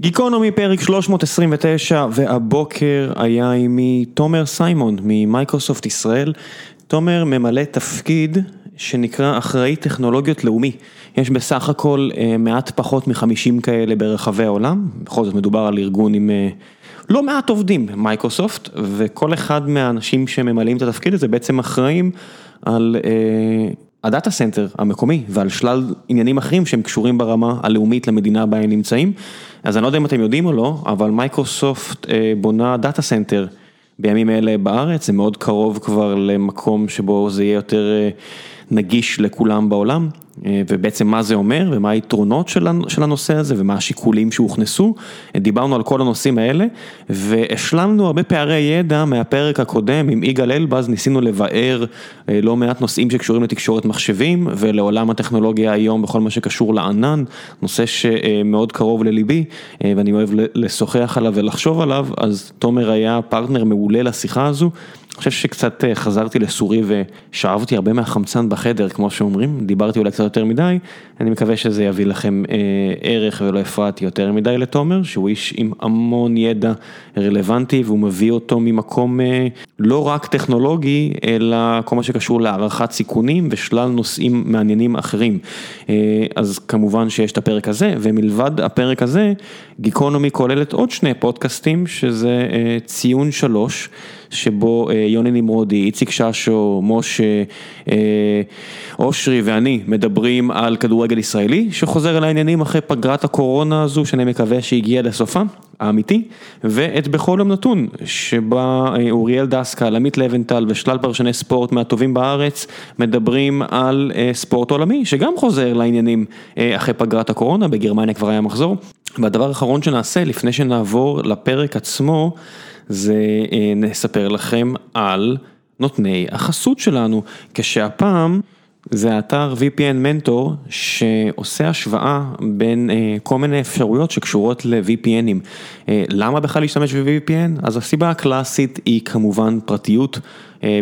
גיקונומי פרק 329 והבוקר היה עימי תומר סיימון ממייקרוסופט ישראל. תומר ממלא תפקיד שנקרא אחראי טכנולוגיות לאומי. יש בסך הכל מעט פחות מחמישים כאלה ברחבי העולם, בכל זאת מדובר על ארגון עם לא מעט עובדים מייקרוסופט וכל אחד מהאנשים שממלאים את התפקיד הזה בעצם אחראים על ה data center המקומי ועל שלל עניינים אחרים שהם קשורים ברמה הלאומית למדינה בה הם נמצאים. אז אני לא יודע אם אתם יודעים או לא, אבל מייקרוסופט בונה data center בימים אלה בארץ, זה מאוד קרוב כבר למקום שבו זה יהיה יותר נגיש לכולם בעולם. ובעצם מה זה אומר ומה היתרונות של הנושא הזה ומה השיקולים שהוכנסו, דיברנו על כל הנושאים האלה והשלמנו הרבה פערי ידע מהפרק הקודם עם יגאל אלבז, ניסינו לבאר לא מעט נושאים שקשורים לתקשורת מחשבים ולעולם הטכנולוגיה היום בכל מה שקשור לענן, נושא שמאוד קרוב לליבי ואני אוהב לשוחח עליו ולחשוב עליו, אז תומר היה פרטנר מעולה לשיחה הזו. חושב שקצת חזרתי לסורי ושאבתי הרבה מהחמצן בחדר כמו שאומרים, דיברתי אולי קצת יותר מדי, אני מקווה שזה יביא לכם ערך ולא הפרעתי יותר מדי לתומר, שהוא איש עם המון ידע רלוונטי והוא מביא אותו ממקום לא רק טכנולוגי, אלא כל מה שקשור להערכת סיכונים ושלל נושאים מעניינים אחרים. אז כמובן שיש את הפרק הזה, ומלבד הפרק הזה, גיקונומי כוללת עוד שני פודקאסטים, שזה ציון שלוש, שבו יוני נמרודי, איציק ששו, משה, אושרי ואני מדברים על כדורגל ישראלי, שחוזר אל העניינים אחרי פגרת הקורונה הזו, שאני מקווה שהגיעה לסופה, האמיתי, ואת בכל יום נתון, שבה אוריאל דסקל, עמית לבנטל ושלל פרשני ספורט מהטובים בארץ, מדברים על ספורט עולמי, שגם חוזר לעניינים אחרי פגרת הקורונה, בגרמניה כבר היה מחזור. והדבר האחרון שנעשה, לפני שנעבור לפרק עצמו, זה נספר לכם על נותני החסות שלנו, כשהפעם זה האתר VPN Mentor שעושה השוואה בין כל מיני אפשרויות שקשורות ל-VPNים. למה בכלל להשתמש ב-VPN? אז הסיבה הקלאסית היא כמובן פרטיות,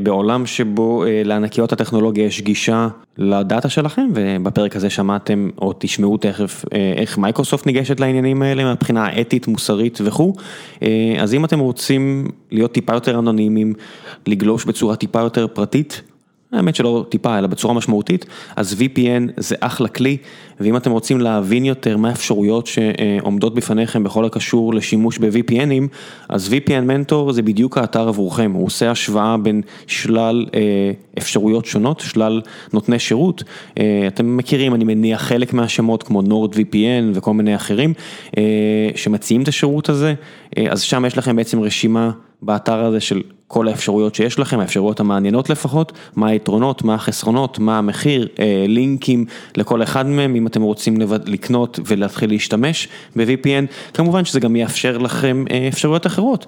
בעולם שבו לענקיות הטכנולוגיה יש גישה לדאטה שלכם, ובפרק הזה שמעתם או תשמעו תכף איך מייקרוסופט ניגשת לעניינים האלה מבחינה אתית, מוסרית וכו', אז אם אתם רוצים להיות טיפה יותר אנונימיים, לגלוש בצורה טיפה יותר פרטית, האמת שלא טיפה אלא בצורה משמעותית, אז VPN זה אחלה כלי, ואם אתם רוצים להבין יותר מה האפשרויות שעומדות בפניכם בכל הקשור לשימוש ב-VPNים, אז VPN Mentor זה בדיוק האתר עבורכם, הוא עושה השוואה בין שלל אפשרויות שונות, שלל נותני שירות, אתם מכירים אני מניח חלק מהשמות כמו NordVPN וכל מיני אחרים, שמציעים את השירות הזה, אז שם יש לכם בעצם רשימה באתר הזה של כל האפשרויות שיש לכם, האפשרויות המעניינות לפחות, מה היתרונות, מה החסרונות, מה המחיר, לינקים לכל אחד מהם, אם אתם רוצים לקנות ולהתחיל להשתמש ב-VPN, כמובן שזה גם יאפשר לכם אפשרויות אחרות,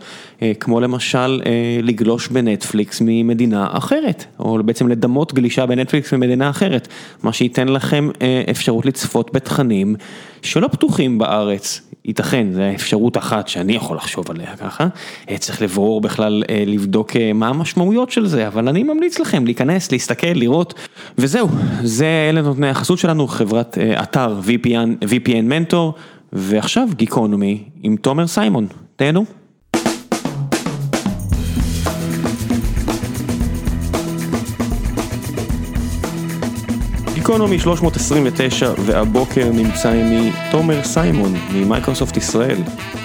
כמו למשל לגלוש בנטפליקס ממדינה אחרת, או בעצם לדמות גלישה בנטפליקס ממדינה אחרת, מה שייתן לכם אפשרות לצפות בתכנים שלא פתוחים בארץ, ייתכן, זו אפשרות אחת שאני יכול לחשוב עליה ככה, צריך לברור בכלל, לבדוק מה המשמעויות של זה, אבל אני ממליץ לכם להיכנס, להסתכל, לראות, וזהו, זה אלה נותני החסות שלנו, חברת אתר VPN, VPN Mentor, ועכשיו גיקונומי עם תומר סיימון, תהנו. גיקונומי 329 והבוקר נמצא עימי תומר סיימון ממייקרוסופט ישראל,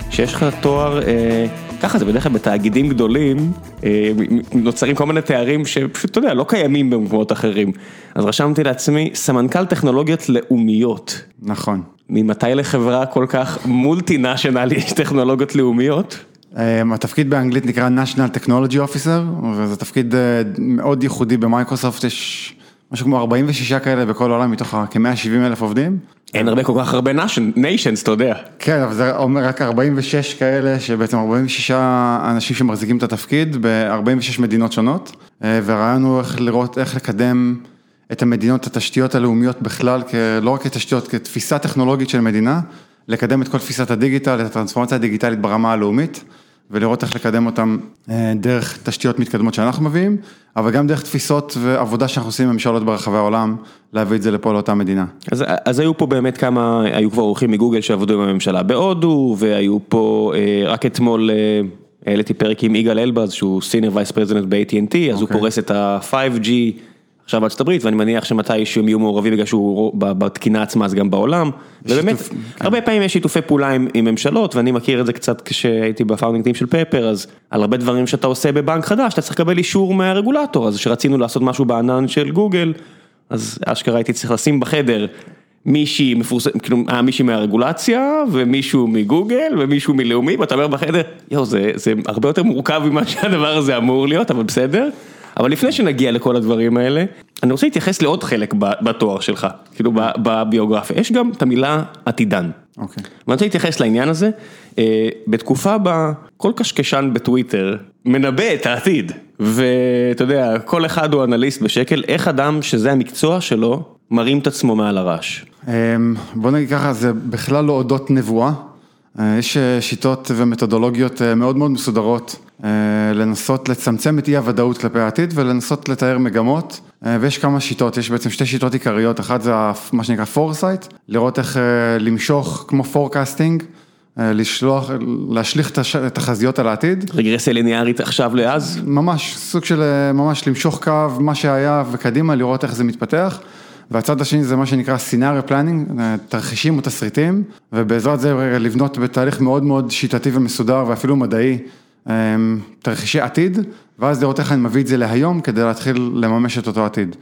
שיש לך תואר, ככה זה בדרך כלל בתאגידים גדולים, נוצרים כל מיני תארים שפשוט אתה יודע לא קיימים במקומות אחרים, אז רשמתי לעצמי סמנכ"ל טכנולוגיות לאומיות. נכון. ממתי לחברה כל כך מולטי נשיונל יש טכנולוגיות לאומיות? התפקיד באנגלית נקרא national technology officer וזה תפקיד מאוד ייחודי במייקרוסופט, יש משהו כמו 46 כאלה בכל העולם מתוך כ-170 אלף עובדים. אין הרבה כל כך הרבה nations, אתה יודע. כן, אבל זה אומר רק 46 כאלה, שבעצם 46 אנשים שמחזיקים את התפקיד ב-46 מדינות שונות, והרעיון הוא איך לראות, איך לקדם את המדינות, את התשתיות הלאומיות בכלל, לא רק כתשתיות, כתפיסה טכנולוגית של מדינה, לקדם את כל תפיסת הדיגיטל, את הטרנספורמציה הדיגיטלית ברמה הלאומית, ולראות איך לקדם אותם דרך תשתיות מתקדמות שאנחנו מביאים, אבל גם דרך תפיסות ועבודה שאנחנו עושים עם ממשלות ברחבי העולם, להביא את זה לפה לאותה מדינה. אז, אז היו פה באמת כמה, היו כבר אורחים מגוגל שעבדו עם הממשלה בהודו, והיו פה, רק אתמול העליתי פרק עם יגאל אלבז, שהוא senior vice president ב-AT&T, אז okay. הוא פורס את ה-5G. עכשיו בארצות הברית, ואני מניח שמתישהו הם יהיו מעורבים בגלל שהוא בתקינה עצמה, אז גם בעולם, ובאמת, שיתוף, כן. הרבה פעמים יש שיתופי פעולה עם, עם ממשלות, ואני מכיר את זה קצת כשהייתי ב founding team של פפר, אז על הרבה דברים שאתה עושה בבנק חדש, אתה צריך לקבל אישור מהרגולטור, אז כשרצינו לעשות משהו בענן של גוגל, אז אשכרה הייתי צריך לשים בחדר. מישהי מפורסמת, כאילו, היה מישהי מהרגולציה, ומישהו מגוגל, ומישהו מלאומי, ואתה אומר בחדר, יואו, זה, זה הרבה יותר מורכב ממה שהדבר הזה אמור להיות, אבל בסדר. אבל לפני שנגיע לכל הדברים האלה, אני רוצה להתייחס לעוד חלק בתואר שלך, כאילו בביוגרפיה, יש גם את המילה עתידן. אוקיי. ואני רוצה להתייחס לעניין הזה, אה, בתקופה בה כל קשקשן בטוויטר מנבא את העתיד, ואתה יודע, כל אחד הוא אנליסט בשקל, איך אדם שזה המקצוע שלו, מרים את עצמו מעל הרעש. אמ, בוא נגיד ככה, זה בכלל לא אודות נבואה, אה, יש אה, שיטות ומתודולוגיות מאוד מאוד מסודרות אה, לנסות לצמצם את אי הוודאות כלפי העתיד ולנסות לתאר מגמות אה, ויש כמה שיטות, יש בעצם שתי שיטות עיקריות, אחת זה מה שנקרא foresight, לראות איך אה, למשוך כמו forecasting, לשלוח, להשליך תחזיות על העתיד. רגרסיה ליניארית עכשיו לאז? ממש, סוג של ממש למשוך קו, מה שהיה וקדימה, לראות איך זה מתפתח. והצד השני זה מה שנקרא scenario planning, תרחישים או תסריטים, ובעזרת זה לבנות בתהליך מאוד מאוד שיטתי ומסודר ואפילו מדעי. אמ, תרחישי עתיד, ואז לראות איך אני מביא את זה להיום כדי להתחיל לממש את אותו עתיד.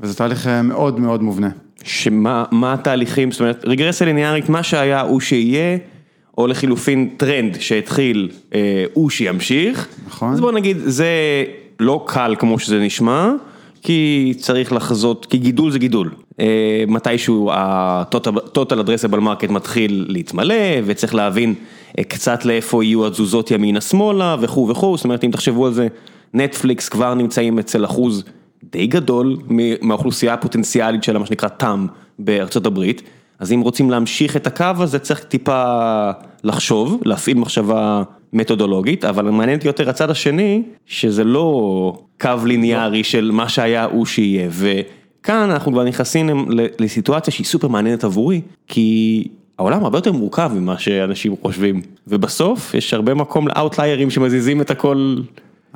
וזה תהליך אה, מאוד מאוד מובנה. שמה התהליכים, זאת אומרת רגרסיה ליניארית, מה שהיה הוא שיהיה, או לחילופין טרנד שהתחיל אה, הוא שימשיך. נכון. אז בוא נגיד, זה לא קל כמו שזה נשמע, כי צריך לחזות, כי גידול זה גידול. אה, מתישהו ה-total addressable market מתחיל להתמלא וצריך להבין אה, קצת לאיפה יהיו התזוזות ימינה שמאלה וכו' וכו', זאת אומרת אם תחשבו על זה, נטפליקס כבר נמצאים אצל אחוז די גדול מהאוכלוסייה הפוטנציאלית של מה שנקרא תם בארצות הברית, אז אם רוצים להמשיך את הקו הזה צריך טיפה לחשוב, להפעיל מחשבה מתודולוגית, אבל מעניין אותי יותר הצד השני, שזה לא קו ליניארי של מה שהיה הוא שיהיה. כאן אנחנו כבר נכנסים לסיטואציה שהיא סופר מעניינת עבורי, כי העולם הרבה יותר מורכב ממה שאנשים חושבים, ובסוף יש הרבה מקום לאוטליירים שמזיזים את הכל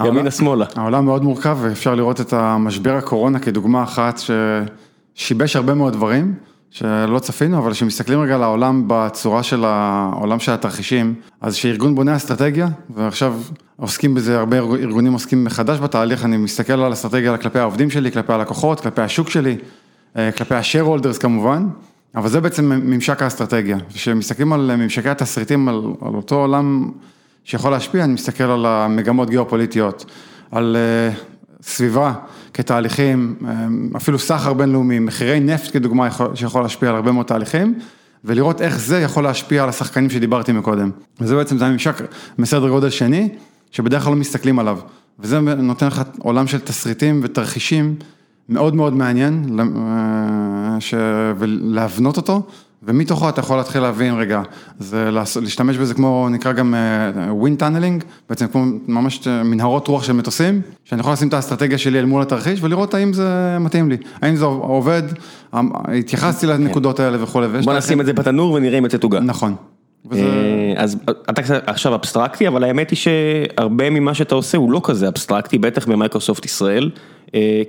ימינה שמאלה. העולם מאוד מורכב ואפשר לראות את המשבר הקורונה כדוגמה אחת ששיבש הרבה מאוד דברים. שלא צפינו, אבל כשמסתכלים רגע על העולם בצורה של העולם של התרחישים, אז שארגון בונה אסטרטגיה, ועכשיו עוסקים בזה, הרבה ארגונים עוסקים מחדש בתהליך, אני מסתכל על אסטרטגיה כלפי העובדים שלי, כלפי הלקוחות, כלפי השוק שלי, אה, כלפי holders כמובן, אבל זה בעצם ממשק האסטרטגיה. כשמסתכלים על ממשקי התסריטים, על, על אותו עולם שיכול להשפיע, אני מסתכל על המגמות גיאופוליטיות, על אה, סביבה כתהליכים, אפילו סחר בינלאומי, מחירי נפט כדוגמה שיכול להשפיע על הרבה מאוד תהליכים, ולראות איך זה יכול להשפיע על השחקנים שדיברתי מקודם. וזה בעצם, זה הממשק מסדר גודל שני, שבדרך כלל לא מסתכלים עליו, וזה נותן לך עולם של תסריטים ותרחישים מאוד מאוד מעניין, אה, ש... ולהבנות אותו. ומתוכו אתה יכול להתחיל להבין, רגע, זה להשתמש בזה כמו, נקרא גם wind אה, tunneling, בעצם כמו ממש אה, מנהרות רוח של מטוסים, שאני יכול לשים את האסטרטגיה שלי אל מול התרחיש ולראות האם זה מתאים לי, האם זה עובד, התייחסתי כן. לנקודות האלה וכולי. בוא נשים את זה בתנור ונראה אם יוצא עוגה. נכון. אה, אז אתה עכשיו אבסטרקטי, אבל האמת היא שהרבה ממה שאתה עושה הוא לא כזה אבסטרקטי, בטח במייקרוסופט ישראל,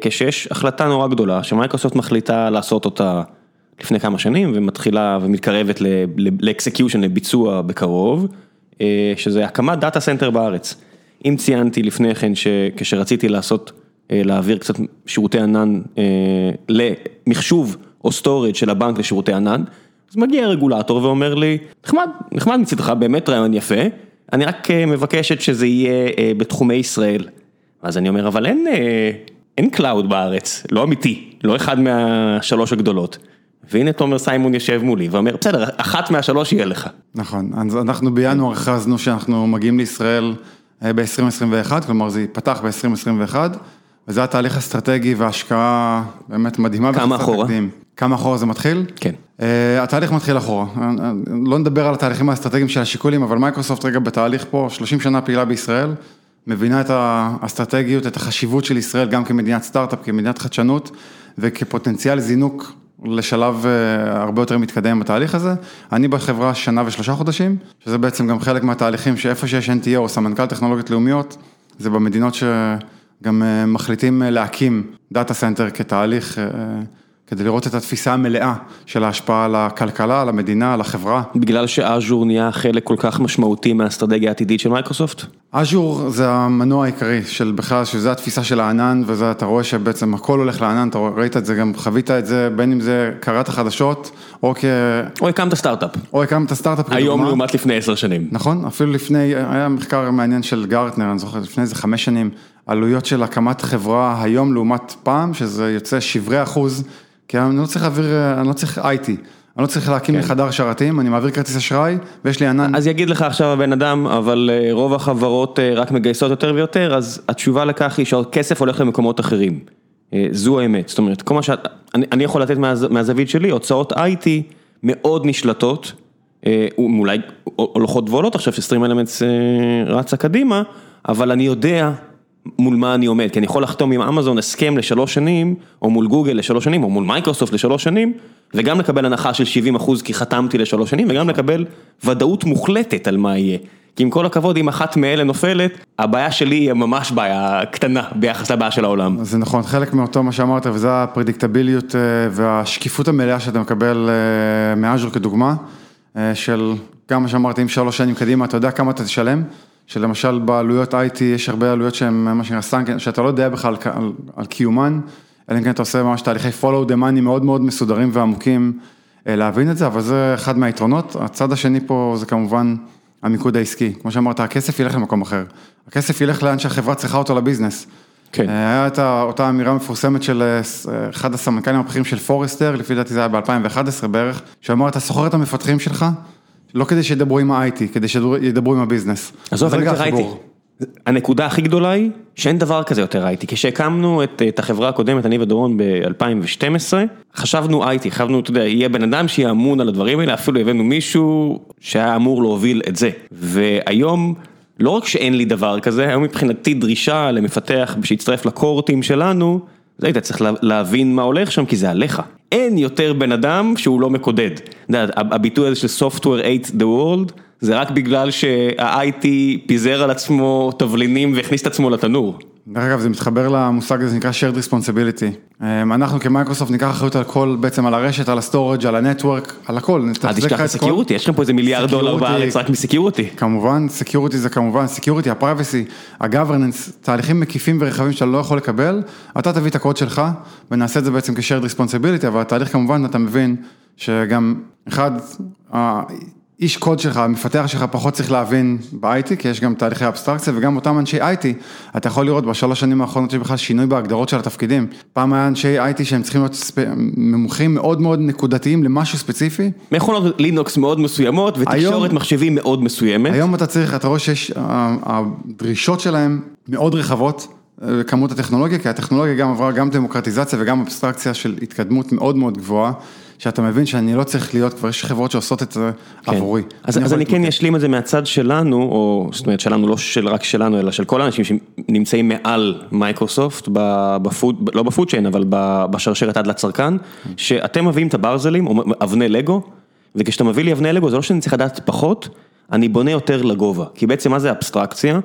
כשיש החלטה נורא גדולה, שמייקרוסופט מחליטה לעשות אותה. לפני כמה שנים ומתחילה ומתקרבת ל execution, לביצוע בקרוב, אה, שזה הקמת data center בארץ. אם ציינתי לפני כן שכשרציתי לעשות, אה, להעביר קצת שירותי ענן אה, למחשוב או storage של הבנק לשירותי ענן, אז מגיע רגולטור ואומר לי, נחמד, נחמד מצדך, באמת רעיון יפה, אני רק מבקשת שזה יהיה בתחומי ישראל. אז אני אומר, אבל אין, אין cloud בארץ, לא אמיתי, לא אחד מהשלוש הגדולות. והנה תומר סיימון יושב מולי ואומר, בסדר, אחת מהשלוש יהיה לך. נכון, אז אנחנו בינואר הכרזנו שאנחנו מגיעים לישראל אה, ב-2021, כלומר זה ייפתח ב-2021, וזה התהליך אסטרטגי והשקעה באמת מדהימה. כמה אחורה? כמה אחורה זה מתחיל? כן. Uh, התהליך מתחיל אחורה, לא נדבר על התהליכים האסטרטגיים של השיקולים, אבל מייקרוסופט רגע בתהליך פה, 30 שנה פעילה בישראל, מבינה את האסטרטגיות, את החשיבות של ישראל גם כמדינת סטארט-אפ, כמדינת חדשנות וכפוטנציאל זינוק לשלב אה, הרבה יותר מתקדם בתהליך הזה. אני בחברה שנה ושלושה חודשים, שזה בעצם גם חלק מהתהליכים שאיפה שיש NTO או סמנכ"ל טכנולוגיות לאומיות, זה במדינות שגם אה, מחליטים להקים data center כתהליך. כדי לראות את התפיסה המלאה של ההשפעה על הכלכלה, על המדינה, על החברה. בגלל ש Azure נהיה חלק כל כך משמעותי מהאסטרטגיה העתידית של מייקרוסופט? Azure זה המנוע העיקרי של בכלל, שזה התפיסה של הענן, וזה אתה רואה שבעצם הכל הולך לענן, אתה ראית את זה, גם חווית את זה, בין אם זה קראת חדשות, או כ... או הקמת סטארט-אפ. או הקמת סטארט-אפ כדוגמה. היום לעומת לפני עשר שנים. נכון, אפילו לפני, היה מחקר מעניין של גרטנר, אני זוכר, לפני איזה חמש שנים, עלויות של הקמת חברה היום לעומת פעם, שזה יוצא שברי אחוז. כי אני לא צריך להעביר, אני לא צריך IT, אני לא צריך להקים לי כן. חדר שרתים, אני מעביר כרטיס אשראי ויש לי ענן. אז יגיד לך עכשיו הבן אדם, אבל אה, רוב החברות אה, רק מגייסות יותר ויותר, אז התשובה לכך היא שהכסף הולך למקומות אחרים. אה, זו האמת, זאת אומרת, כל מה שאת, אני, אני יכול לתת מה, מהזווית שלי, הוצאות IT מאוד נשלטות, אולי הולכות ועולות עכשיו ש StreamElements רצה קדימה, אבל אני יודע מול מה אני עומד, כי אני יכול לחתום עם אמזון הסכם לשלוש שנים, או מול גוגל לשלוש שנים, או מול מייקרוסופט לשלוש שנים, וגם לקבל הנחה של 70 אחוז כי חתמתי לשלוש שנים, וגם לקבל ודאות מוחלטת על מה יהיה. כי עם כל הכבוד, אם אחת מאלה נופלת, הבעיה שלי היא ממש בעיה קטנה ביחס לבעיה של העולם. זה נכון, חלק מאותו מה שאמרת, וזה הפרדיקטביליות אה, והשקיפות המלאה שאתה מקבל אה, מאז'ור כדוגמה, אה, של גם מה שאמרתי, אם שלוש שנים קדימה, אתה יודע כמה אתה תשלם. שלמשל בעלויות IT יש הרבה עלויות שהן מה שנקרא סאנקן, שאתה לא יודע בכלל על, על קיומן, אלא אם כן אתה עושה ממש תהליכי follow the money מאוד מאוד מסודרים ועמוקים אה, להבין את זה, אבל זה אחד מהיתרונות. הצד השני פה זה כמובן המיקוד העסקי, כמו שאמרת, הכסף ילך למקום אחר, הכסף ילך לאן שהחברה צריכה אותו ל business. כן. אה, היה את אותה אמירה מפורסמת של אה, אחד הסמנכ"לים הבכירים של Forrester, לפי דעתי זה היה ב-2011 בערך, שאמר, אתה שוכר את המפתחים שלך, לא כדי שידברו עם ה-IT, כדי שידברו עם ה business. עזוב, אני יותר IT. הנקודה הכי גדולה היא שאין דבר כזה יותר IT. כשהקמנו את, את החברה הקודמת, אני ודורון ב-2012, חשבנו IT, חשבנו, אתה יודע, יהיה בן אדם שיהיה אמון על הדברים האלה, אפילו הבאנו מישהו שהיה אמור להוביל את זה. והיום, לא רק שאין לי דבר כזה, היום מבחינתי דרישה למפתח שיצטרף ל core team שלנו, זה היית צריך להבין מה הולך שם, כי זה עליך. אין יותר בן אדם שהוא לא מקודד. הביטוי הזה של Software ate the world, זה רק בגלל שה-IT פיזר על עצמו תבלינים והכניס את עצמו לתנור. דרך אגב, זה מתחבר למושג הזה שנקרא shared responsibility. אמ, אנחנו כמייקרוסופט ניקח אחריות על כל, בעצם על הרשת, על ה storage, על ה network, על הכל. אל תשכח את ה security, יש לכם פה איזה מיליארד דולר בארץ רק מ security. כמובן, security זה כמובן, security, ה privacy, ה governance, תהליכים מקיפים ורחבים שאתה לא יכול לקבל, אתה תביא את הקוד שלך, ונעשה את זה בעצם כ-shared responsibility, אבל התהליך כמובן, אתה מבין שגם, אחד, איש קוד שלך, המפתח שלך פחות צריך להבין ב-IT, כי יש גם תהליכי אבסטרקציה וגם אותם אנשי IT, אתה יכול לראות בשלוש שנים האחרונות שבכלל שינוי בהגדרות של התפקידים. פעם היה אנשי IT שהם צריכים להיות ספ... מומחים מאוד מאוד נקודתיים למשהו ספציפי. מכונות לינוקס מאוד מסוימות ותקשורת היום, מחשבים מאוד מסוימת. היום אתה צריך, אתה רואה שיש, הדרישות שלהם מאוד רחבות. אה, כמות הטכנולוגיה, כי הטכנולוגיה גם עברה גם דמוקרטיזציה וגם אבסטרקציה של התקדמות מאוד מאוד גבוהה. שאתה מבין שאני לא צריך להיות, כבר יש חברות שעושות את זה כן. עבורי. אז אני, אז אני כן אשלים את זה מהצד שלנו, או זאת אומרת שלנו, לא של, רק שלנו, אלא של כל האנשים שנמצאים מעל מייקרוסופט, ב food, לא ב food chain, אבל בשרשרת עד לצרכן, שאתם מביאים את הברזלים, או אבני לגו, וכשאתה מביא לי אבני לגו, זה לא שאני צריך לדעת פחות, אני בונה יותר לגובה, כי בעצם מה זה אבסטרקציה?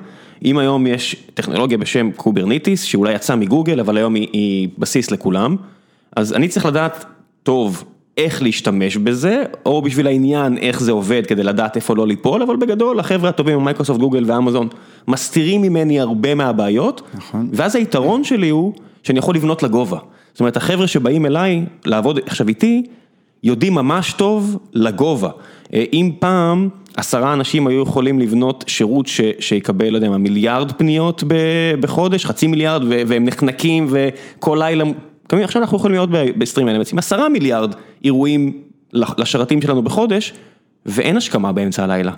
אם היום יש טכנולוגיה בשם Kubernetes, שאולי יצאה מגוגל, אבל היום היא, היא בסיס לכולם, אז אני צריך לדעת טוב איך להשתמש בזה, או בשביל העניין איך זה עובד כדי לדעת איפה לא ליפול, אבל בגדול החבר'ה הטובים מייקרוסופט, גוגל ואמזון מסתירים ממני הרבה מהבעיות, נכון. ואז היתרון שלי הוא שאני יכול לבנות לגובה. זאת אומרת, החבר'ה שבאים אליי לעבוד עכשיו איתי, יודעים ממש טוב לגובה. אה, אם פעם עשרה אנשים היו יכולים לבנות שירות ש, שיקבל, לא יודע מה, מיליארד פניות בחודש, חצי מיליארד, והם נחנקים וכל לילה עכשיו אנחנו יכולים להיות ב-20 אלמנטס עם עשרה מיליארד אירועים לשרתים שלנו בחודש, ואין השכמה באמצע הלילה.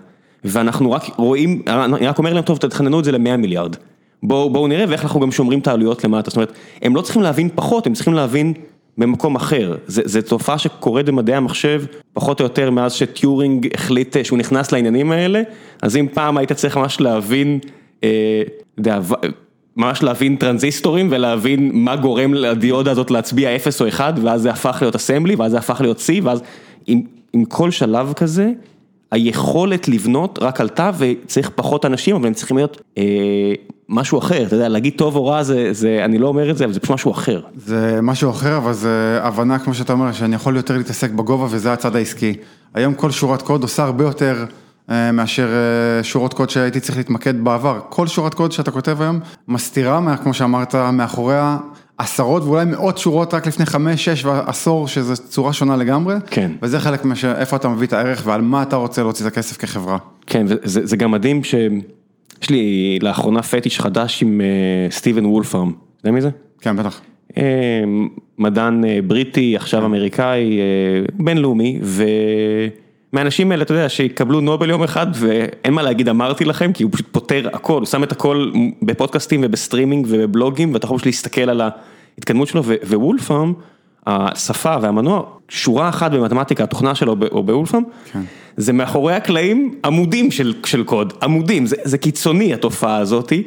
ואנחנו רק רואים, אני רק אומר להם, טוב, תתכננו את זה ל-100 מיליארד. בואו בוא נראה ואיך אנחנו גם שומרים את העלויות למטה, זאת אומרת, הם לא צריכים להבין פחות, הם צריכים להבין במקום אחר, זו תופעה שקורית במדעי המחשב פחות או יותר מאז שטיורינג החליט שהוא נכנס לעניינים האלה, אז אם פעם היית צריך ממש להבין, אה, ממש להבין טרנזיסטורים ולהבין מה גורם לדיודה הזאת להצביע 0 או 1 ואז זה הפך להיות אסמבלי ואז זה הפך להיות C ואז עם, עם כל שלב כזה. היכולת לבנות רק עלתה וצריך פחות אנשים, אבל הם צריכים להיות אה, משהו אחר, אתה יודע, להגיד טוב או רע זה, זה, אני לא אומר את זה, אבל זה פשוט משהו אחר. זה משהו אחר, אבל זה הבנה, כמו שאתה אומר, שאני יכול יותר להתעסק בגובה וזה הצד העסקי. היום כל שורת קוד עושה הרבה יותר מאשר אה, שורות קוד שהייתי צריך להתמקד בעבר. כל שורת קוד שאתה כותב היום מסתירה, כמו שאמרת, מאחוריה עשרות ואולי מאות שורות רק לפני חמש, שש ועשור, שזו צורה שונה לגמרי. כן. וזה חלק מאיפה אתה מביא את הערך ועל מה אתה רוצה להוציא את הכסף כחברה. כן, וזה גם מדהים ש... יש לי לאחרונה פטיש חדש עם uh, סטיבן וולפרם, אתה יודע מי זה? כן, בטח. מדען בריטי, עכשיו אמריקאי, uh, בינלאומי, ומהאנשים האלה, אתה יודע, שיקבלו נובל יום אחד, ואין מה להגיד אמרתי לכם, כי הוא פשוט פותר הכל, הוא שם את הכל בפודקאסטים ובסטרימינג ובבלוגים, ואתה יכול פשוט להסתכל על ההתקדמות שלו, ווולפרם, השפה והמנוע, שורה אחת במתמטיקה, התוכנה שלו או בוולפרם, כן. זה מאחורי הקלעים עמודים של של קוד, עמודים, זה זה קיצוני התופעה הזאתי.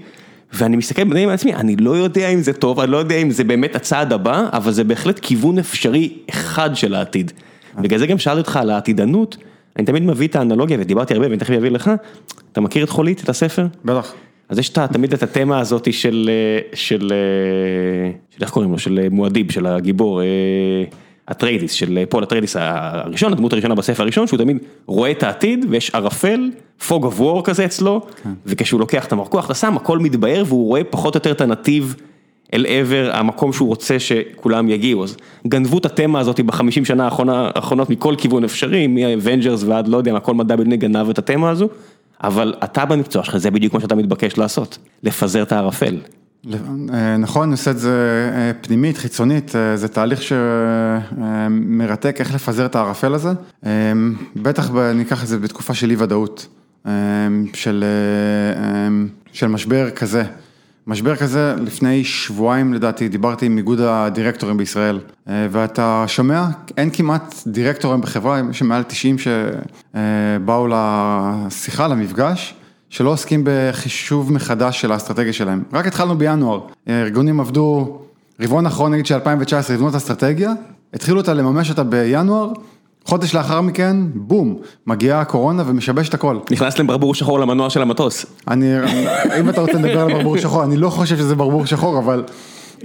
ואני מסתכל בדברים על עצמי, אני לא יודע אם זה טוב, אני לא יודע אם זה באמת הצעד הבא, אבל זה בהחלט כיוון אפשרי אחד של העתיד. בגלל זה גם שאלתי אותך על העתידנות, אני תמיד מביא את האנלוגיה ודיברתי הרבה ואני תכף אביא לך, אתה מכיר את חולית, את הספר? בטח. אז יש תמיד את התמה הזאת של, של, של, איך קוראים לו, של מואדיב, של הגיבור. אטריידיס של פול אטריידיס הראשון, הדמות הראשונה בספר הראשון, שהוא תמיד רואה את העתיד ויש ערפל, fog of war כזה אצלו, כן. וכשהוא לוקח את המרקוח הסם הכל מתבהר והוא רואה פחות או יותר את הנתיב אל עבר המקום שהוא רוצה שכולם יגיעו, אז גנבו את התמה הזאת בחמישים שנה האחרונות מכל כיוון אפשרי, מאבנג'רס ועד לא יודע מה, כל מדע בדיוני גנב את התמה הזו, אבל אתה במקצוע שלך זה בדיוק מה שאתה מתבקש לעשות, לפזר את הערפל. אה, נכון, אני עושה את זה אה, פנימית, חיצונית, אה, זה תהליך שמרתק איך לפזר את הערפל הזה, בטח ניקח את זה בתקופה של אי ודאות, של, של משבר כזה. משבר כזה, לפני שבועיים לדעתי דיברתי עם איגוד הדירקטורים בישראל, ואתה שומע, אין כמעט דירקטורים בחברה, יש מעל 90 שבאו לשיחה, למפגש. שלא עוסקים בחישוב מחדש של האסטרטגיה שלהם. רק התחלנו בינואר, ארגונים עבדו, רבעון אחרון נגיד של 2019, לבנות אסטרטגיה, התחילו אותה לממש אותה בינואר, חודש לאחר מכן, בום, מגיעה הקורונה ומשבש את הכל. נכנס להם ברבור שחור למנוע של המטוס. אני, אם אתה רוצה לדבר על ברבור שחור, אני לא חושב שזה ברבור שחור, אבל...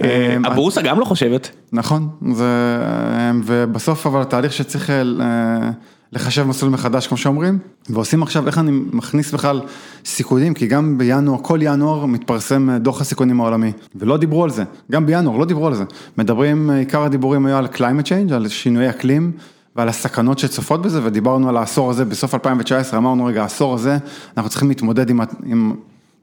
אה, הבורסה גם לא חושבת. נכון, זה, אה, ובסוף אבל התהליך שצריך אה, לחשב מסלול מחדש כמו שאומרים, ועושים עכשיו איך אני מכניס בכלל סיכונים, כי גם בינואר, כל ינואר מתפרסם דוח הסיכונים העולמי, ולא דיברו על זה, גם בינואר לא דיברו על זה, מדברים, עיקר הדיבורים היו על climate change, על שינוי אקלים. ועל הסכנות שצופות בזה, ודיברנו על העשור הזה, בסוף 2019 אמרנו, רגע, העשור הזה, אנחנו צריכים להתמודד עם, עם,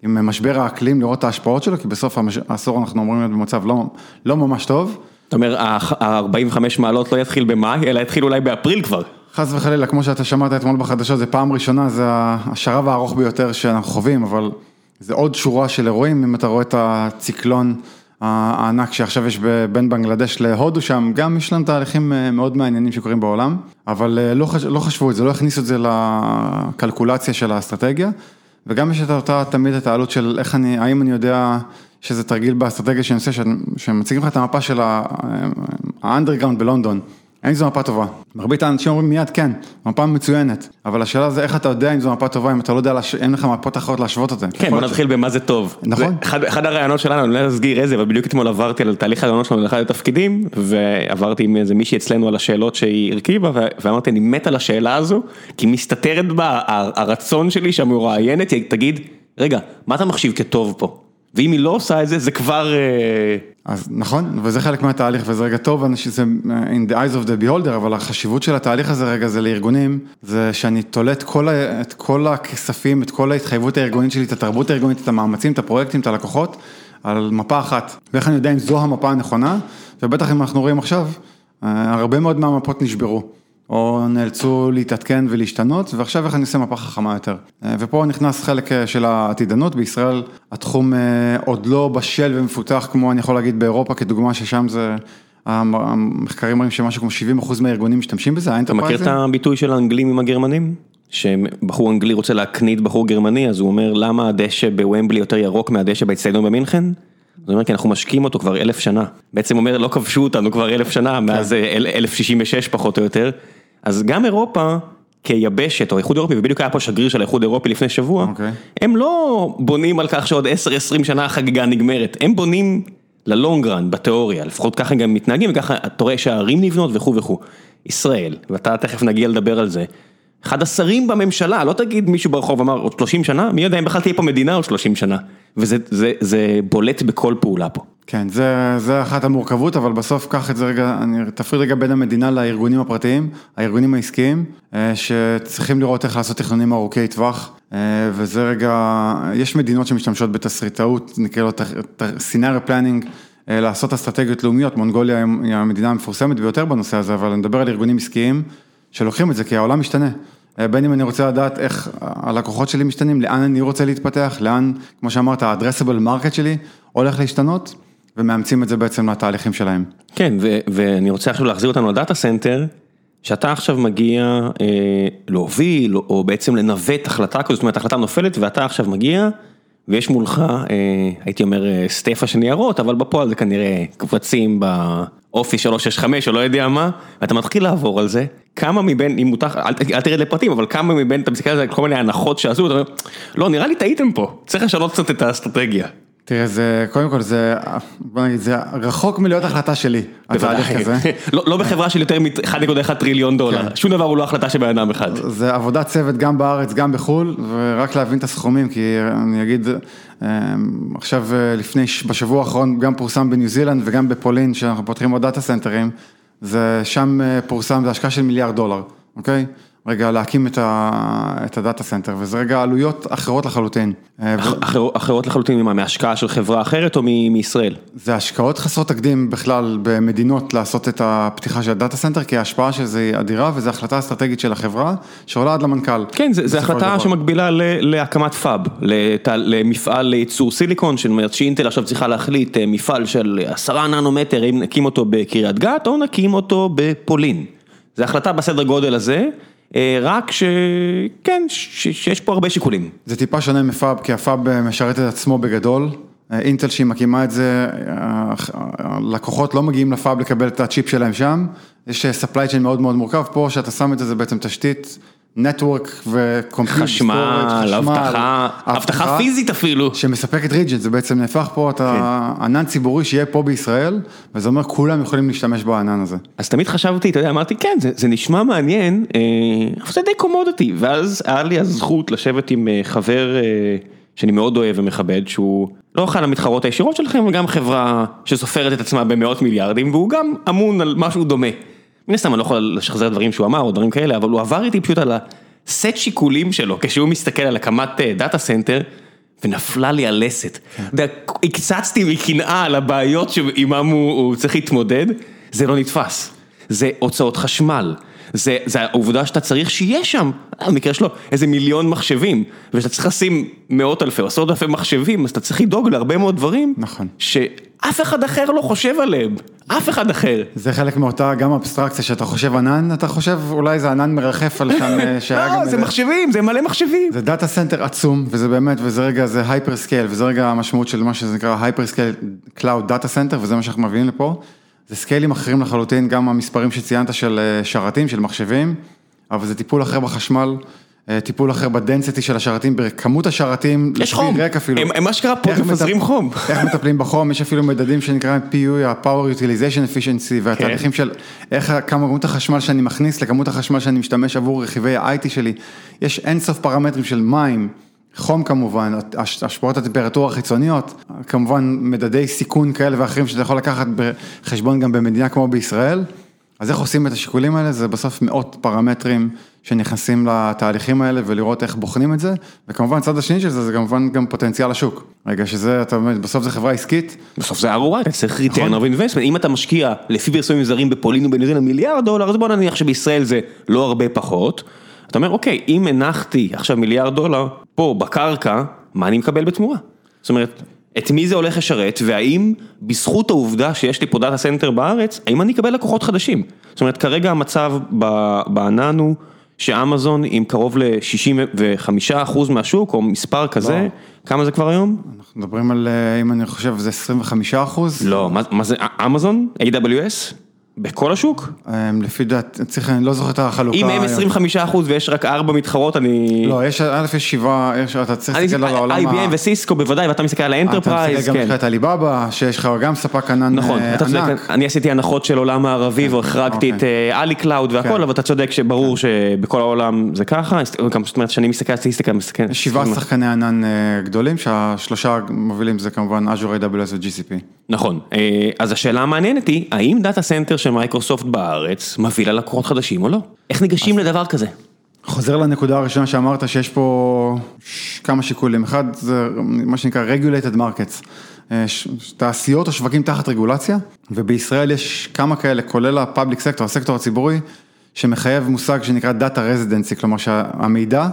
עם משבר האקלים, לראות את ההשפעות שלו, כי בסוף העשור אנחנו אמורים להיות במצב לא, לא ממש טוב. אתה אומר, ה-45 מעלות לא יתחיל במאי, אלא יתחיל אולי באפריל כבר. חס וחלילה, כמו שאתה שמעת אתמול בחדשות, זה פעם ראשונה, זה השרב הארוך ביותר שאנחנו חווים, אבל זה עוד שורה של אירועים, אם אתה רואה את הציקלון הענק שעכשיו יש בין בנגלדש להודו שם, גם יש לנו תהליכים אה, מאוד מעניינים שקורים בעולם, אבל אה, לא, חש, לא חשבו את זה, לא הכניסו את זה לקלקולציה של האסטרטגיה, וגם יש את אותה תמיד את העלות של איך אני, האם אני יודע שזה תרגיל באסטרטגיה שאני עושה, שמציגים לך את המפה של האנדרגראונד בלונדון. האם זו מפה טובה? מרבית האנשים אומרים מיד כן, מפה מצוינת, אבל השאלה זה איך אתה יודע אם זו מפה טובה, אם אתה לא יודע, אין לך מפות אחרות להשוות זה. כן, בוא נתחיל במה זה טוב. נכון. אחד הרעיונות שלנו, אני לא אסגיר איזה, אבל בדיוק אתמול עברתי על תהליך הרעיונות שלנו לאחד התפקידים, ועברתי עם איזה מישהי אצלנו על השאלות שהיא הרכיבה, ואמרתי, אני מת על השאלה הזו, כי מסתתרת בה הרצון שלי שהמרואיינת תגיד, רגע, מה אתה מחשיב כטוב פה? ואם היא לא עושה את זה, זה כבר... אה, אז נכון, וזה חלק מהתהליך, וזה רגע טוב, שזה in the eyes of the beholder, אבל החשיבות של התהליך הזה רגע זה לארגונים, זה שאני תולה את כל, את כל הכספים, את כל ההתחייבות הארגונית שלי, את התרבות הארגונית, את המאמצים, את הפרויקטים, את הלקוחות, על מפה אחת. ואיך אני יודע אם זו המפה הנכונה, ובטח אם אנחנו רואים עכשיו, אה, הרבה מאוד מהמפות נשברו. או נאלצו להתעדכן ולהשתנות, ועכשיו איך אני עושה מפה חכמה יותר. אה, ופה נכנס חלק אה, של העתידנות, בישראל התחום אה, עוד לא בשל ומפותח כמו אני יכול להגיד באירופה כדוגמה ששם זה המחקרים מראים שמשהו כמו 70% מהארגונים משתמשים בזה, אתה מכיר את הביטוי של האנגלים עם הגרמנים? שבחור אנגלי רוצה להקניט בחור גרמני, אז הוא אומר למה הדשא בוומבלי יותר ירוק מהדשא באצטדיון במינכן? זאת אומרת, כי אנחנו משקים אותו כבר אלף שנה. בעצם אומר, לא כבשו אותנו כבר אלף שנה, מאז 1066 פחות או יותר. אז גם אירופה, כיבשת, או איחוד אירופי, ובדיוק היה פה שגריר של האיחוד אירופי לפני שבוע, הם לא בונים על כך שעוד 10-20 שנה החגיגה נגמרת, הם בונים ללונגרן, בתיאוריה, לפחות ככה גם מתנהגים, וככה אתה רואה שהערים נבנות וכו' וכו'. ישראל, ואתה תכף נגיע לדבר על זה, אחד השרים בממשלה, לא תגיד מישהו ברחוב אמר עוד 30 שנה, מי יודע אם בכלל תהיה פה מדינה עוד 30 שנה, וזה בולט בכל פעולה פה. כן, זה, זה אחת המורכבות, אבל בסוף קח את זה רגע, אני תפריד רגע בין המדינה לארגונים הפרטיים, הארגונים העסקיים, אה, שצריכים לראות איך לעשות תכנונים ארוכי טווח, אה, וזה רגע, יש מדינות שמשתמשות בתסריטאות, נקרא לו scenario planning, אה, לעשות אסטרטגיות לאומיות, מונגוליה היא המדינה המפורסמת ביותר בנושא הזה, אבל אני מדבר על ארגונים עסקיים שלוקחים את זה כי העולם משתנה. בין אם אני רוצה לדעת איך הלקוחות שלי משתנים, לאן אני רוצה להתפתח, לאן, כמו שאמרת, ה-addressable market שלי הולך להשתנות, ומאמצים את זה בעצם לתהליכים שלהם. כן, ואני רוצה עכשיו להחזיר אותנו ל data center, שאתה עכשיו מגיע אה, להוביל, או בעצם לנווט החלטה כזאת, זאת אומרת, החלטה נופלת, ואתה עכשיו מגיע, ויש מולך, אה, הייתי אומר, אה, סטפה של ניירות, אבל בפועל זה כנראה קבצים באופיס 365 או לא יודע מה, ואתה מתחיל לעבור על זה, כמה מבין, אם מותר, אל, אל תרד לפרטים, אבל כמה מבין, אתה מסתכל על זה, כל מיני הנחות שעשו, אתה אומר, לא, נראה לי טעיתם פה, צריך לשנות קצת את האסטרטגיה. תראה, זה, קודם כל זה, בוא נגיד, זה רחוק מלהיות החלטה שלי, התהליך כזה. לא, לא בחברה של יותר מ-1.1 טריליון דולר, כן. שום דבר הוא לא החלטה של בן אדם אחד. זה עבודת צוות גם בארץ, גם בחו"ל, ורק להבין את הסכומים, כי אני אגיד, אמ, עכשיו לפני, בשבוע האחרון גם פורסם בניו זילנד וגם בפולין, שאנחנו פותחים עוד data center ים, זה שם פורסם, זה השקעה של מיליארד דולר, אוקיי? רגע להקים את ה data center, וזה רגע עלויות אחרות לחלוטין. אה, אחרות לחלוטין ממה? מהשקעה של חברה אחרת או מישראל? זה השקעות חסרות תקדים בכלל במדינות לעשות את הפתיחה של ה data center, כי ההשפעה של זה היא אדירה, וזו החלטה אסטרטגית של החברה, שעולה עד למנכ"ל. כן, זו החלטה שמקבילה להקמת fab, למפעל לייצור סיליקון, זאת אומרת שאינטל עכשיו צריכה להחליט אה, מפעל של עשרה ננומטר, אם נקים אותו בקריית גת או נקים אותו בפולין. זו החלטה בסדר גודל הזה. אה, רק שכן, שיש פה הרבה שיקולים. זה טיפה שונה מפאב, כי הפאב משרת את עצמו בגדול. אה, אינטל שהיא מקימה את זה, הלקוחות לא מגיעים לפאב לקבל את הצ'יפ שלהם שם, יש supply chain מאוד מאוד מורכב, פה שאתה שם את זה, זה בעצם תשתית נטוורק וקומפיוט, חשמל, אבטחה, אבטחה פיזית אפילו. שמספקת ריג'ט, זה בעצם נהפך פה, אתה כן. ענן ציבורי שיהיה פה בישראל, וזה אומר כולם יכולים להשתמש בענן הזה. אז תמיד חשבתי, אתה יודע, אמרתי כן, זה, זה נשמע מעניין, אה, אבל זה די commodity, ואז היה לי הזכות לשבת עם אה, חבר אה, שאני מאוד אוהב ומכבד, שהוא לא אחד המתחרות הישירות שלכם, וגם חברה שסופרת את עצמה במאות מיליארדים, והוא גם אמון על משהו דומה. מן הסתם אני לא יכול לשחזר דברים שהוא אמר או דברים כאלה, אבל הוא עבר איתי פשוט על הסט שיקולים שלו, כשהוא מסתכל על הקמת data center, ונפלה לי הלסת. כן. התפוצצתי מקנאה על הבעיות שעימם הוא צריך להתמודד, זה לא נתפס. זה הוצאות חשמל. זה, זה העובדה שאתה צריך שיהיה שם, במקרה שלו, איזה מיליון מחשבים, ושאתה צריך לשים מאות אלפי או עשרות אלפי מחשבים, אז אתה צריך לדאוג להרבה מאוד דברים, נכון, שאף אחד אחר לא חושב עליהם, אף אחד אחר. זה חלק מאותה גם אבסטרקציה, שאתה חושב ענן, אתה חושב אולי זה ענן מרחף על שם, אה, שהיה גם... לא, זה מחשבים, זה מלא מחשבים. זה data center עצום, וזה באמת, וזה רגע, זה hyper scale, וזה רגע המשמעות של מה שזה נקרא hyper scale cloud data center, וזה מה שאנחנו מביאים לפה. זה scale ים אחרים לחלוטין, גם המספרים שציינת של אה, שרתים, של מחשבים, אבל זה טיפול אחר בחשמל, טיפול אחר ב density של השרתים, בכמות השרתים, יש חום, הם מה שקרה פה, הם מפזרים חום. איך מטפלים בחום, יש אפילו מדדים שנקראים PUE, ה-Power Utilization Efficiency, והתהליכים כן. של איך כמות החשמל שאני מכניס לכמות החשמל שאני משתמש עבור רכיבי ה-IT שלי, יש אינסוף פרמטרים של מים. חום כמובן, השפעות הטמפרטורה החיצוניות, כמובן מדדי סיכון כאלה ואחרים שאתה יכול לקחת בחשבון גם במדינה כמו בישראל. אז איך עושים את השיקולים האלה? זה בסוף מאות פרמטרים שנכנסים לתהליכים האלה ולראות איך בוחנים את זה, וכמובן צד השני של זה, זה כמובן גם פוטנציאל השוק. רגע שזה, אתה אומר, בסוף זה חברה עסקית. בסוף זה ROI, אתה צריך return of investment, אם אתה משקיע לפי פרסומים זרים בפולין ובניו מיליארד דולר, אז בוא נניח שבישראל זה לא הרבה פחות. אתה אומר, אוקיי, אם הנחתי עכשיו מיליארד דולר פה בקרקע, מה אני מקבל בתמורה? זאת אומרת, את מי זה הולך לשרת, והאם בזכות העובדה שיש לי פה data center בארץ, האם אני אקבל לקוחות חדשים? זאת אומרת, כרגע המצב בענן הוא שאמזון עם קרוב ל-65% מהשוק, או מספר כזה, כמה זה כבר היום? אנחנו מדברים על, אה, אם אני חושב, זה 25%? לא, מה זה, אמזון? AWS? בכל השוק? לפי דעת, צריך, אני לא זוכר את החלוקה. אם הם 25 אחוז ויש רק 4 מתחרות, אני... לא, יש, א', יש 7, אתה צריך להסתכל על העולם ה... IBM וסיסקו בוודאי, ואתה מסתכל על ה enterprise, כן. אתה מסתכל גם על עליבאבא, שיש לך גם ספק ענן נכון, אתה צודק, אני עשיתי הנחות של עולם הערבי והחרגתי את עלי קלאוד והכל, אבל אתה צודק שברור שבכל העולם זה ככה, זאת אומרת שאני מסתכל על סטטיסטיקה, מסתכל... יש שבעה שחקני ענן גדולים, שהשלושה מובילים זה כמובן Azure AWS ו-GCP. נכון, אז השאלה המעניינת היא, האם data center של מייקרוסופט בארץ מביא ללקוחות חדשים או לא? איך ניגשים לדבר כזה? חוזר לנקודה הראשונה שאמרת שיש פה כמה שיקולים, אחד זה מה שנקרא regulated markets, תעשיות או שווקים תחת רגולציה, ובישראל יש כמה כאלה, כולל ה public sector, הסקטור הציבורי, שמחייב מושג שנקרא Data Residency, כלומר שהמידע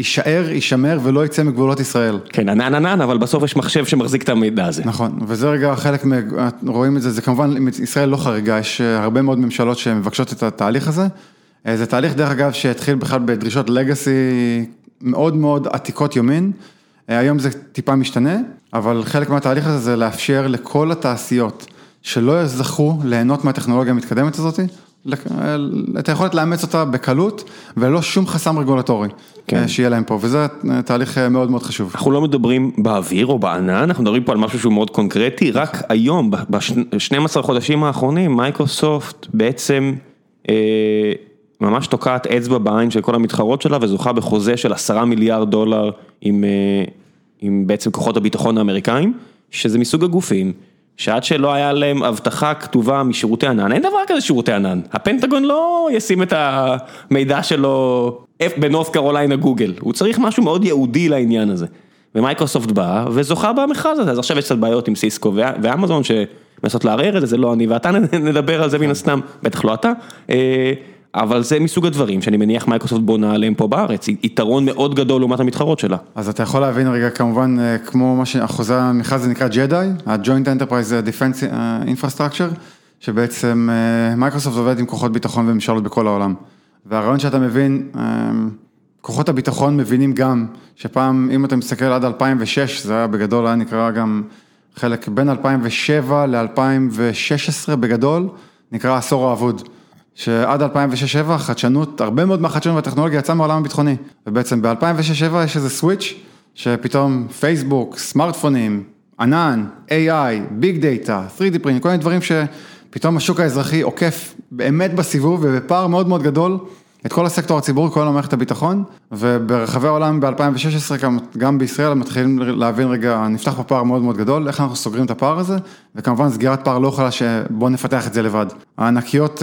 יישאר, יישמר ולא יצא מגבולות ישראל. כן, ענן ענן, אבל בסוף יש מחשב שמחזיק את המידע הזה. נכון, וזה רגע חלק, רואים את זה, זה כמובן, ישראל לא חריגה, יש הרבה מאוד ממשלות שמבקשות את התהליך הזה. זה תהליך, דרך אגב, שהתחיל בכלל בדרישות לגאסי מאוד מאוד עתיקות יומין. היום זה טיפה משתנה, אבל חלק מהתהליך הזה זה לאפשר לכל התעשיות שלא זכו ליהנות מהטכנולוגיה המתקדמת הזאת, את היכולת לאמץ אותה בקלות וללא שום חסם רגולטורי כן. שיהיה להם פה, וזה תהליך מאוד מאוד חשוב. אנחנו לא מדברים באוויר או בענן, אנחנו מדברים פה על משהו שהוא מאוד קונקרטי, רק היום, ב-12 חודשים האחרונים, מייקרוסופט בעצם אה, ממש תוקעת אצבע בעין של כל המתחרות שלה וזוכה בחוזה של 10 מיליארד דולר עם, אה, עם בעצם כוחות הביטחון האמריקאים, שזה מסוג הגופים. שעד שלא היה להם הבטחה כתובה משירותי ענן, אין דבר כזה שירותי ענן, הפנטגון לא ישים את המידע שלו בנורת' קרוליינה גוגל, הוא צריך משהו מאוד ייעודי לעניין הזה. ומייקרוסופט באה וזוכה במכרז הזה, אז עכשיו יש קצת בעיות עם סיסקו ואמזון שמנסות לערער את זה, זה לא אני ואתה נדבר על זה מן הסתם, בטח לא אתה. אבל זה מסוג הדברים שאני מניח מייקרוסופט בונה עליהם פה בארץ, יתרון מאוד גדול לעומת המתחרות שלה. אז אתה יכול להבין רגע כמובן כמו מה שהחוזה המכרז זה נקרא ג'די, ה-Joint Enterprise Defense Infrastructure, שבעצם מייקרוסופט עובדת עם כוחות ביטחון וממשלות בכל העולם. והרעיון שאתה מבין, כוחות הביטחון מבינים גם שפעם אם אתה מסתכל עד 2006, זה היה בגדול היה נקרא גם חלק בין 2007 ל-2016 בגדול, נקרא עשור האבוד. שעד 2006-2007 חדשנות, הרבה מאוד מהחדשנות והטכנולוגיה יצאה מהעולם הביטחוני. ובעצם ב-2006-2007 יש איזה סוויץ', שפתאום פייסבוק, סמארטפונים, ענן, AI, big data, 3D print, כל מיני דברים שפתאום השוק האזרחי עוקף באמת בסיבוב ובפער מאוד מאוד גדול. את כל הסקטור הציבורי, כל המערכת הביטחון, וברחבי העולם ב-2016, גם בישראל, מתחילים להבין רגע, נפתח פה פער מאוד מאוד גדול, איך אנחנו סוגרים את הפער הזה, וכמובן סגירת פער לא יכולה שבואו נפתח את זה לבד. הענקיות,